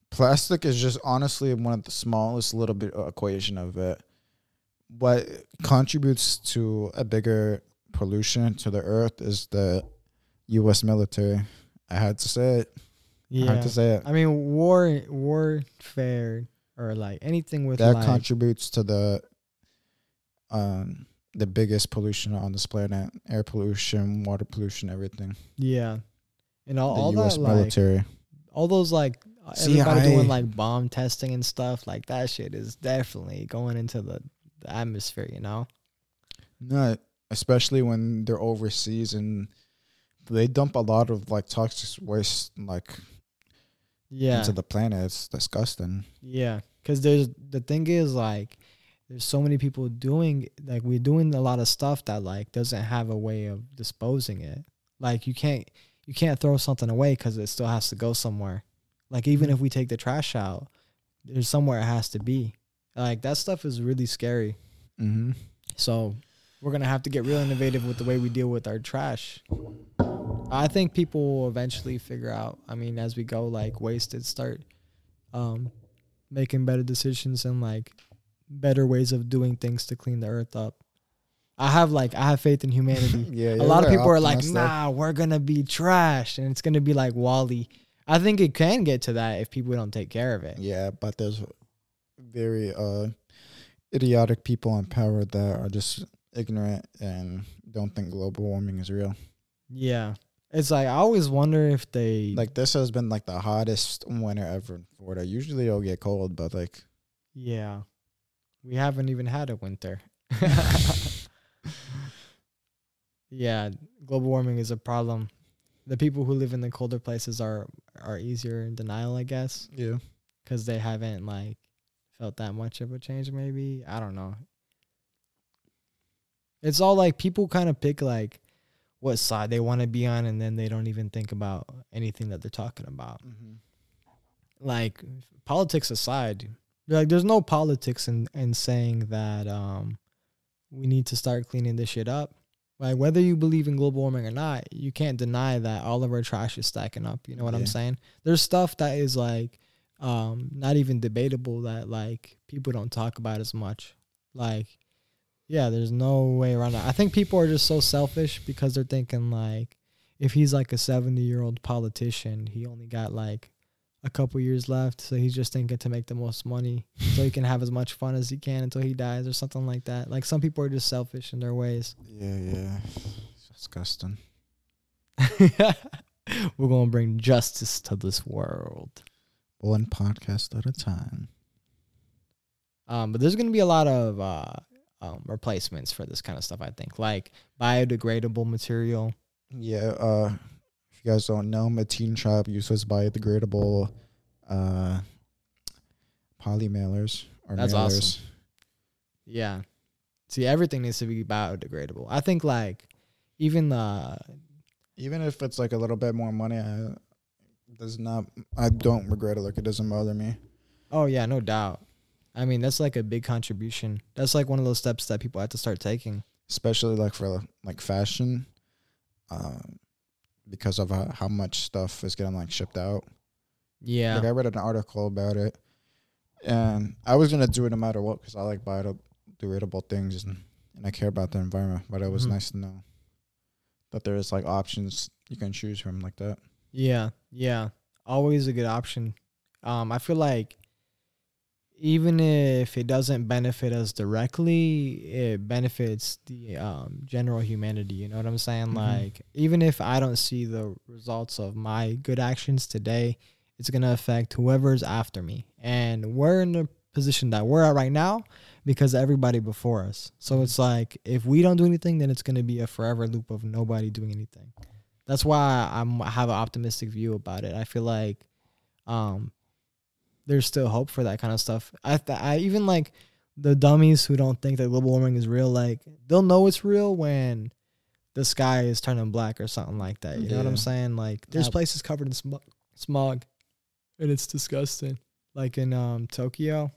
Plastic is just honestly one of the smallest little bit of equation of it. What contributes to a bigger pollution to the earth is the U.S. military. I had to say it. I Yeah. had to say it. I mean, war warfare or like anything with that like contributes to the um the biggest pollution on this planet air pollution water pollution everything yeah, and all, the all us that like military all those like everybody I- doing like bomb testing and stuff like that shit is definitely going into the, the atmosphere. You know. no especially when they're overseas and they dump a lot of like toxic waste like Yeah. into the planet it's disgusting Yeah, because there's the thing is like there's so many people doing like we're doing a lot of stuff that like doesn't have a way of disposing it. Like you can't you can't throw something away because it still has to go somewhere. Like even mm. if we take the trash out, there's somewhere it has to be. Like that stuff is really scary. mm-hmm. So we're gonna have to get real innovative with the way we deal with our trash. I think people will eventually figure out. I mean, as we go, like wasted, start um, making better decisions and like better ways of doing things to clean the earth up. I have like I have faith in humanity. yeah a lot of people are like. "Nah, we're gonna be trash, and it's gonna be like WALL-E." I think it can get to that if people don't take care of it. yeah but there's very uh idiotic people in power that are just ignorant and don't think global warming is real Yeah, it's like I always wonder if they Like this has been like the hottest winter ever in Florida. Usually it'll get cold, but like Yeah. We haven't even had a winter. yeah, global warming is a problem. The people who live in the colder places are are easier in denial, I guess, yeah, cuz they haven't like felt that much of a change maybe. I don't know. It's all like people kind of pick like what side they want to be on and then they don't even think about anything that they're talking about like politics aside, like there's no politics in in saying that um we need to start cleaning this shit up. Like whether you believe in global warming or not, you can't deny that all of our trash is stacking up. You know what I'm saying? There's stuff that is like um not even debatable that like people don't talk about as much. Like yeah, there's no way around it. I think people are just so selfish because they're thinking like if he's like a 70 year old politician, he only got like a couple years left, so he's just thinking to make the most money so he can have as much fun as he can until he dies or something like that. Like some people are just selfish in their ways. yeah, yeah. It's disgusting. We're gonna bring justice to this world. One podcast at a time. Um, but there's gonna be a lot of uh, um, replacements for this kind of stuff. I think, like biodegradable material. Yeah. Uh, if you guys don't know, Mateen Shop uses biodegradable uh poly mailers or That's mailers. awesome. Yeah. See, everything needs to be biodegradable. I think like even the Even if it's like a little bit more money, I does not. I don't regret it. Like it doesn't bother me. oh yeah, no doubt. I mean, that's like a big contribution. That's like one of those steps that people have to start taking. especially like for like fashion, um, because of how, how much stuff is getting like shipped out. Yeah. Like I read an article about it, and I was gonna do it no matter what because I like biodegradable things and, and I care about the environment. But it was Mhm. nice to know that there is like options you can choose from like that. Yeah, yeah. Always a good option. Um, I feel like even if it doesn't benefit us directly, it benefits the um, general humanity. You know what I'm saying? Mhm. Like, even if I don't see the results of my good actions today, it's gonna affect whoever's after me. And we're in the position that we're at right now because of everybody before us. So it's like if we don't do anything, then it's gonna be a forever loop of nobody doing anything. That's why I'm I have an optimistic view about it. I feel like um there's still hope for that kind of stuff. I th- I even like the dummies who don't think that global warming is real. Like they'll know it's real when the sky is turning black or something like that. You know what I'm saying? Like there's Yeah. places covered in sm- smog, and it's disgusting. Like in um Tokyo,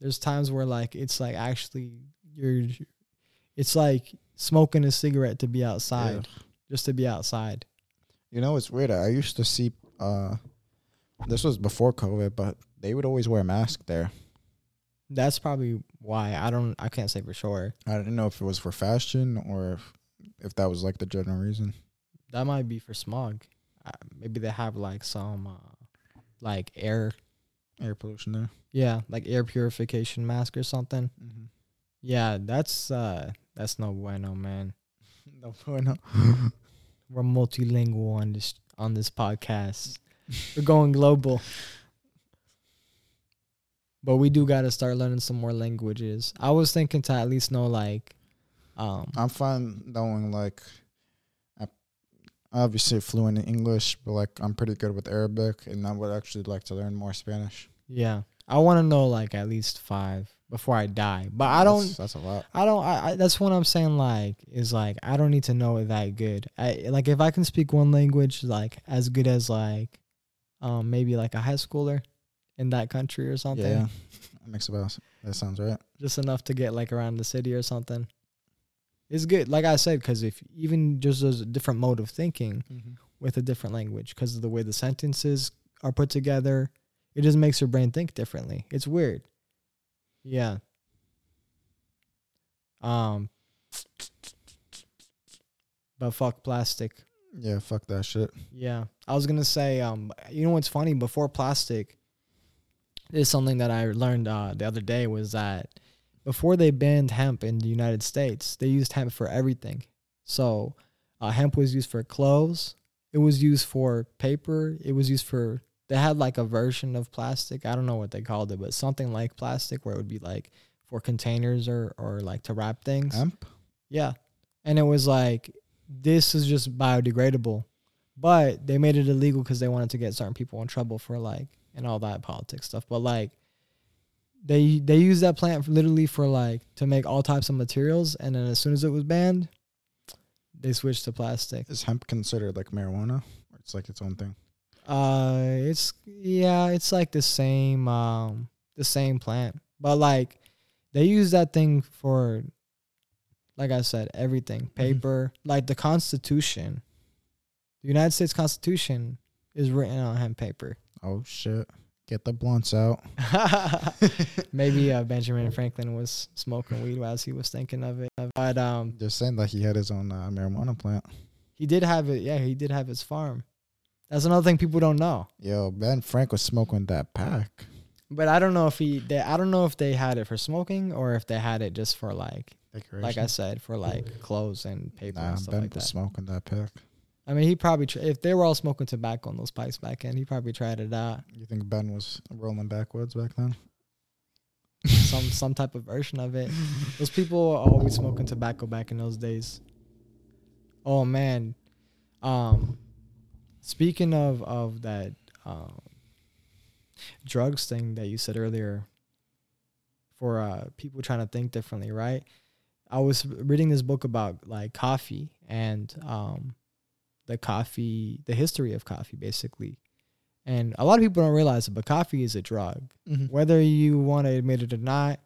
there's times where like it's like actually you're, it's like smoking a cigarette to be outside, just to be outside. You know, it's weird. I used to see. uh This was before COVID, but they would always wear a mask there. That's probably why I don't. I can't say for sure. I didn't know if it was for fashion or if, if that was like the general reason. That might be for smog. Uh, maybe they have like some uh, like air, Air pollution there. yeah, like air purification mask or something. Mm-hmm. Yeah, that's uh that's no bueno, man. No bueno. We're multilingual on this on this podcast. We're going global. But we do got to start learning some more languages. I was thinking to at least know like um I'm fine knowing like, I obviously fluent in English, but like I'm pretty good with Arabic, and I would actually like to learn more Spanish. yeah. I want to know like at least 5 before I die. But I don't That's, that's a lot. I don't. I, I that's what I'm saying. Like, is like I don't need to know it that good. I like if I can speak one language like as good as like, um, maybe like a high schooler in that country or something. Yeah, that makes about. That sounds right. Just enough to get like around the city or something. It's good. Like I said, because if even just as a different mode of thinking with a different language, because of the way the sentences are put together, it just makes your brain think differently. It's weird. Yeah. Um. But fuck plastic. Yeah, fuck that shit. Yeah. I was gonna say, um, you know what's funny? Before plastic, is something that I learned uh, the other day was that before they banned hemp in the United States, they used hemp for everything. So, uh, hemp was used for clothes. It was used for paper. It was used for. They had like a version of plastic. I don't know what they called it, but something like plastic where it would be like for containers or or like to wrap things. Hemp. Yeah. And it was like, this is just biodegradable. But they made it illegal because they wanted to get certain people in trouble for like, and all that politics stuff. But like, they they used that plant for literally for like to make all types of materials. And then as soon as it was banned, they switched to plastic. Is hemp considered like marijuana? Or it's like its own thing. Uh, it's yeah, it's like the same um the same plant, but like they use that thing for, like I said, everything paper, like the Constitution. The United States Constitution is written on hemp paper. Oh shit! Get the blunts out. Maybe uh, Benjamin Franklin was smoking weed as he was thinking of it, but um, They're saying that he had his own uh, marijuana plant. he did have it. Yeah, he did have his farm. That's another thing people don't know. Yo, Ben Frank was smoking that pack. But I don't know if he they I don't know if they had it for smoking or if they had it just for like like I said for like clothes and paper nah, and stuff Ben like was that. smoking that pack. I mean, he probably tr- if they were all smoking tobacco on those pipes back then, he probably tried it out. You think Ben was rolling backwards back then? Some some type of version of it. Those people were always smoking tobacco back in those days. Oh man, um, speaking of of that um, drugs thing that you said earlier, for uh, people trying to think differently, right? I was reading this book about like coffee and um, the coffee, the history of coffee, basically. And a lot of people don't realize it, but coffee is a drug whether you want to admit it or not,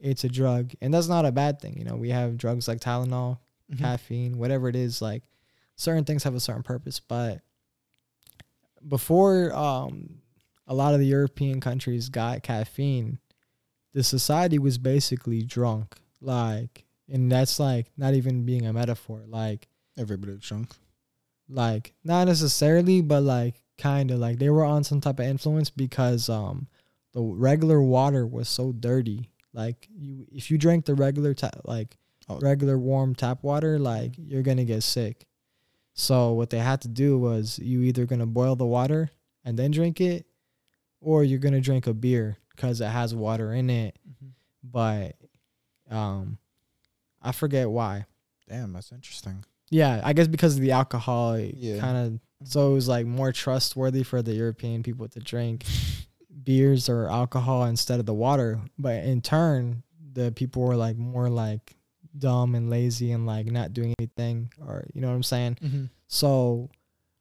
it's a drug, and that's not a bad thing. You know, we have drugs like Tylenol, Mm-hmm. caffeine, whatever it is. Like certain things have a certain purpose, but before um, a lot of the European countries got caffeine, the society was basically drunk. Like, and that's like not even being a metaphor. Like, Everybody was drunk. like not necessarily but like kind of like they were on some type of influence because um the regular water was so dirty. Like you, if you drank the regular tap, like Oh. regular warm tap water, like you're gonna get sick. So what they had to do was you either gonna boil the water and then drink it, or you're gonna drink a beer because it has water in it. But um, I forget why. Damn, that's interesting. Yeah, I guess because of the alcohol, it Yeah. kind of so it was like more trustworthy for the European people to drink beers or alcohol instead of the water. But in turn, the people were like more like dumb and lazy and like not doing anything or you know what I'm saying? Mm-hmm. So,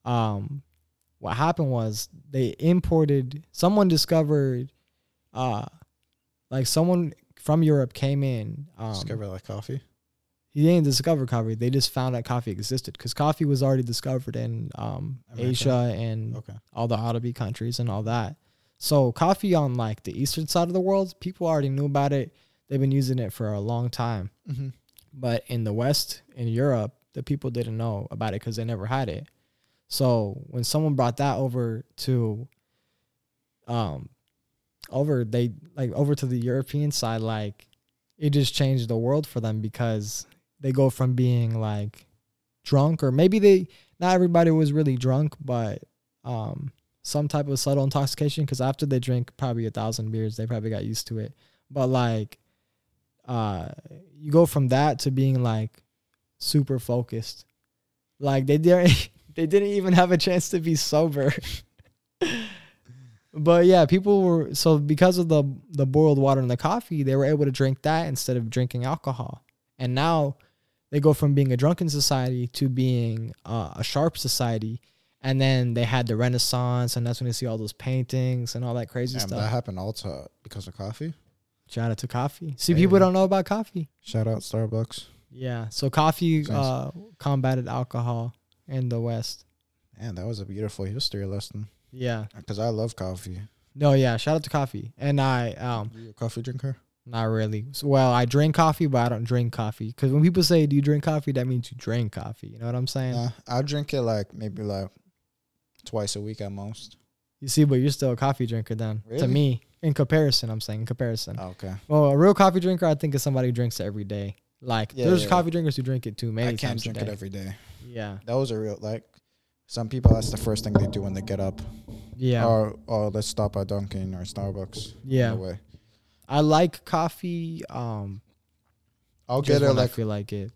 um, what happened was they imported. Someone discovered, uh, like someone from Europe came in. Um, Discover like coffee. he didn't discover coffee. They just found that coffee existed because coffee was already discovered in um. Asia and Okay. all the Arabic countries and all that. So coffee on like the eastern side of the world, people already knew about it. They've been using it for a long time. Mm-hmm. But in the West, in Europe, the people didn't know about it because they never had it. So when someone brought that over to, um, over they like over to the European side, like it just changed the world for them because they go from being like drunk or maybe they not everybody was really drunk, but um some type of subtle intoxication because after they drink probably a thousand beers, they probably got used to it. But like uh you go from that to being like super focused. Like they didn't they didn't even have a chance to be sober. but yeah, people were so because of the the boiled water and the coffee, they were able to drink that instead of drinking alcohol. And now they go from being a drunken society to being uh, a sharp society. And then they had the Renaissance, and that's when you see all those paintings and all that crazy Damn, stuff. that happened also because of coffee. Shout out to coffee. See, Hey. people don't know about coffee. Shout out Starbucks. Yeah. So coffee uh, combated alcohol in the West. Man, that was a beautiful history lesson. Yeah. Because I love coffee. No, yeah. Shout out to coffee. And I um You a coffee drinker? not really. So, well, I drink coffee, but I don't drink coffee because when people say, "Do you drink coffee?" That means you drink coffee. You know what I'm saying? Nah, I drink it like maybe like twice a week at most. You see, but you're still a coffee drinker then. To me, in comparison, I'm saying in comparison. Oh, okay. Well, a real coffee drinker, I think, is somebody who drinks it every day. Like Yeah, there's yeah. coffee drinkers who drink it too many I can't times drink a it every day. yeah. That was a real like. Some people that's the first thing they do when they get up. Yeah. Or or let's stop at Dunkin' or Starbucks. yeah. Way. I like coffee. Um, I'll get it when I like feel like it.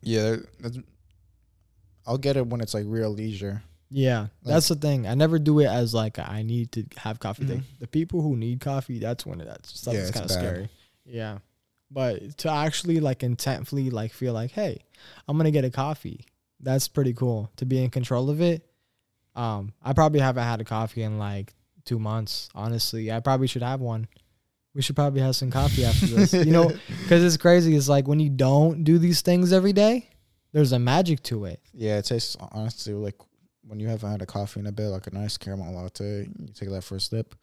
yeah. that's- I'll get it when it's like real leisure. Yeah, that's the thing. I never do it as like I need to have coffee. The, Mhm. the people who need coffee, that's when that stuff Yeah, kind of scary. Yeah, but to actually like intentfully like feel like, hey, I'm gonna get a coffee. That's pretty cool to be in control of it. Um, I probably haven't had a coffee in like two months. Honestly, I probably should have one. We should probably have some coffee after this. You know, because it's crazy. It's like when you don't do these things every day, there's a magic to it. Yeah, it tastes honestly like when you haven't had a coffee in a bit, like a nice caramel latte. You take that first sip.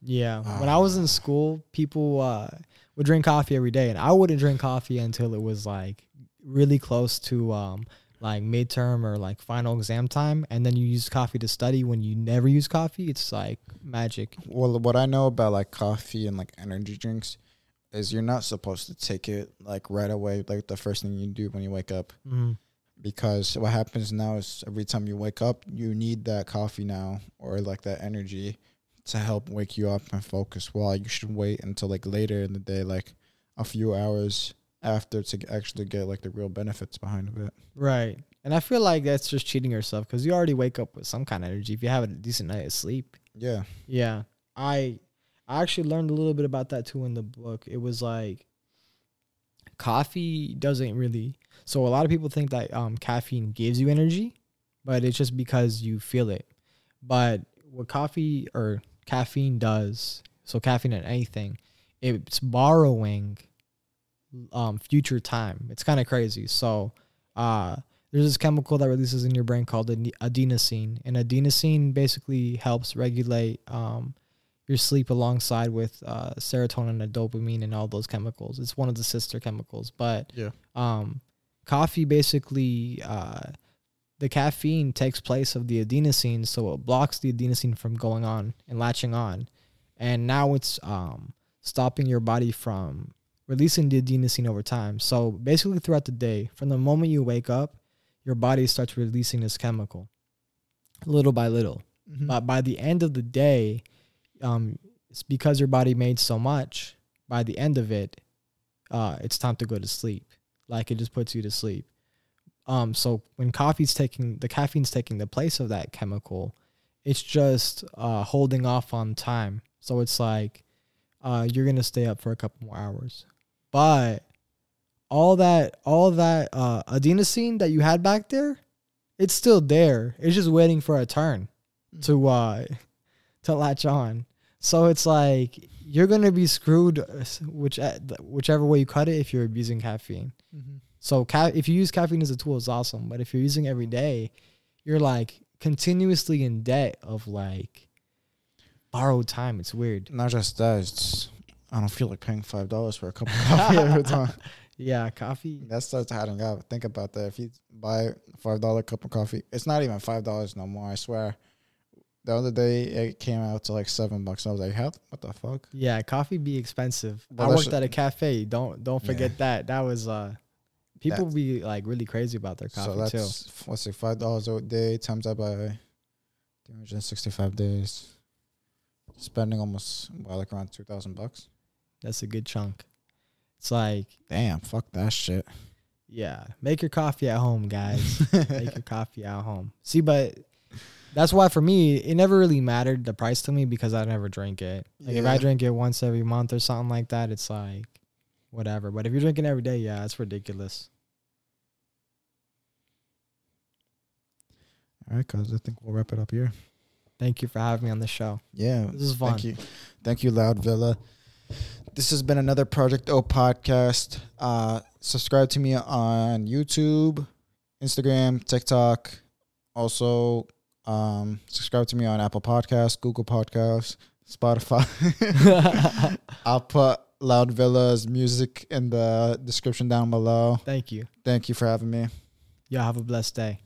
Yeah. When I was in school, people uh, would drink coffee every day, and I wouldn't drink coffee until it was like really close to um, like midterm or like final exam time. And then you use coffee to study. When you never use coffee, it's like magic. Well, what I know about like coffee and like energy drinks is you're not supposed to take it like right away, like the first thing you do when you wake up. Mm-hmm. Because what happens now is every time you wake up, you need that coffee now or like that energy to help wake you up and focus. While you should wait until like later in the day, like a few hours after to actually get like the real benefits behind of it. Right. And I feel like that's just cheating yourself because you already wake up with some kind of energy if you have a decent night of sleep. Yeah. Yeah. I I actually learned a little bit about that too in the book. It was like coffee doesn't really so a lot of people think that um caffeine gives you energy, but it's just because you feel it. But what coffee or caffeine does, so caffeine and anything, it's borrowing um future time. It's kind of crazy. So uh there's this chemical that releases in your brain called adenosine, and adenosine basically helps regulate um, your sleep alongside with uh, serotonin and dopamine and all those chemicals. It's one of the sister chemicals, but Yeah. um, coffee basically uh, the caffeine takes place of the adenosine, so it blocks the adenosine from going on and latching on, and now it's um stopping your body from releasing the adenosine over time. So basically, throughout the day, from the moment you wake up, your body starts releasing this chemical, little by little. Mhm. But by the end of the day, um, it's because your body made so much. By the end of it, uh, it's time to go to sleep. Like it just puts you to sleep. Um, so when coffee's taking the caffeine's taking the place of that chemical, it's just uh, holding off on time. So it's like uh, you're gonna stay up for a couple more hours, but all that all that uh, adenosine that you had back there, it's still there. It's just waiting for a turn to uh to latch on. So it's like you're gonna be screwed, uh, which whichever way you cut it, if you're abusing caffeine. Mhm. So ca- if you use caffeine as a tool, it's awesome. But if you're using it every day, you're like continuously in debt of like borrowed time. It's weird. Not just that. It's I don't feel like paying five dollars for a cup of coffee every time. Yeah, coffee. That starts adding up. Think about that. If you buy a five dollar cup of coffee, it's not even five dollars no more. I swear. The other day it came out to like seven bucks. I was like, "How? What the fuck?" Yeah, coffee be expensive. But I worked at a cafe. Don't don't Yeah. forget that. That was uh, people That's- be like really crazy about their coffee so that's too. what's it? Five dollars a day times that by three hundred sixty-five days. Spending almost well, like around two thousand bucks. That's a good chunk. It's like Damn, fuck that shit. yeah, make your coffee at home, guys. make your coffee at home. See, but that's why for me, it never really mattered the price to me because I never drink it. Like if I drink it once every month or something like that, it's like whatever. But if you're drinking every day, yeah, it's ridiculous. All right, cuz I think we'll wrap it up here. Thank you for having me on the show. Yeah, This is fun. Thank you. Thank you, Loudvilla. This has been another Project O podcast. Uh, subscribe to me on YouTube, Instagram, TikTok. Also, um, subscribe to me on Apple Podcasts, Google Podcasts, Spotify. I'll put Loudvilla's music in the description down below. Thank you. Thank you for having me. Y'all have a blessed day.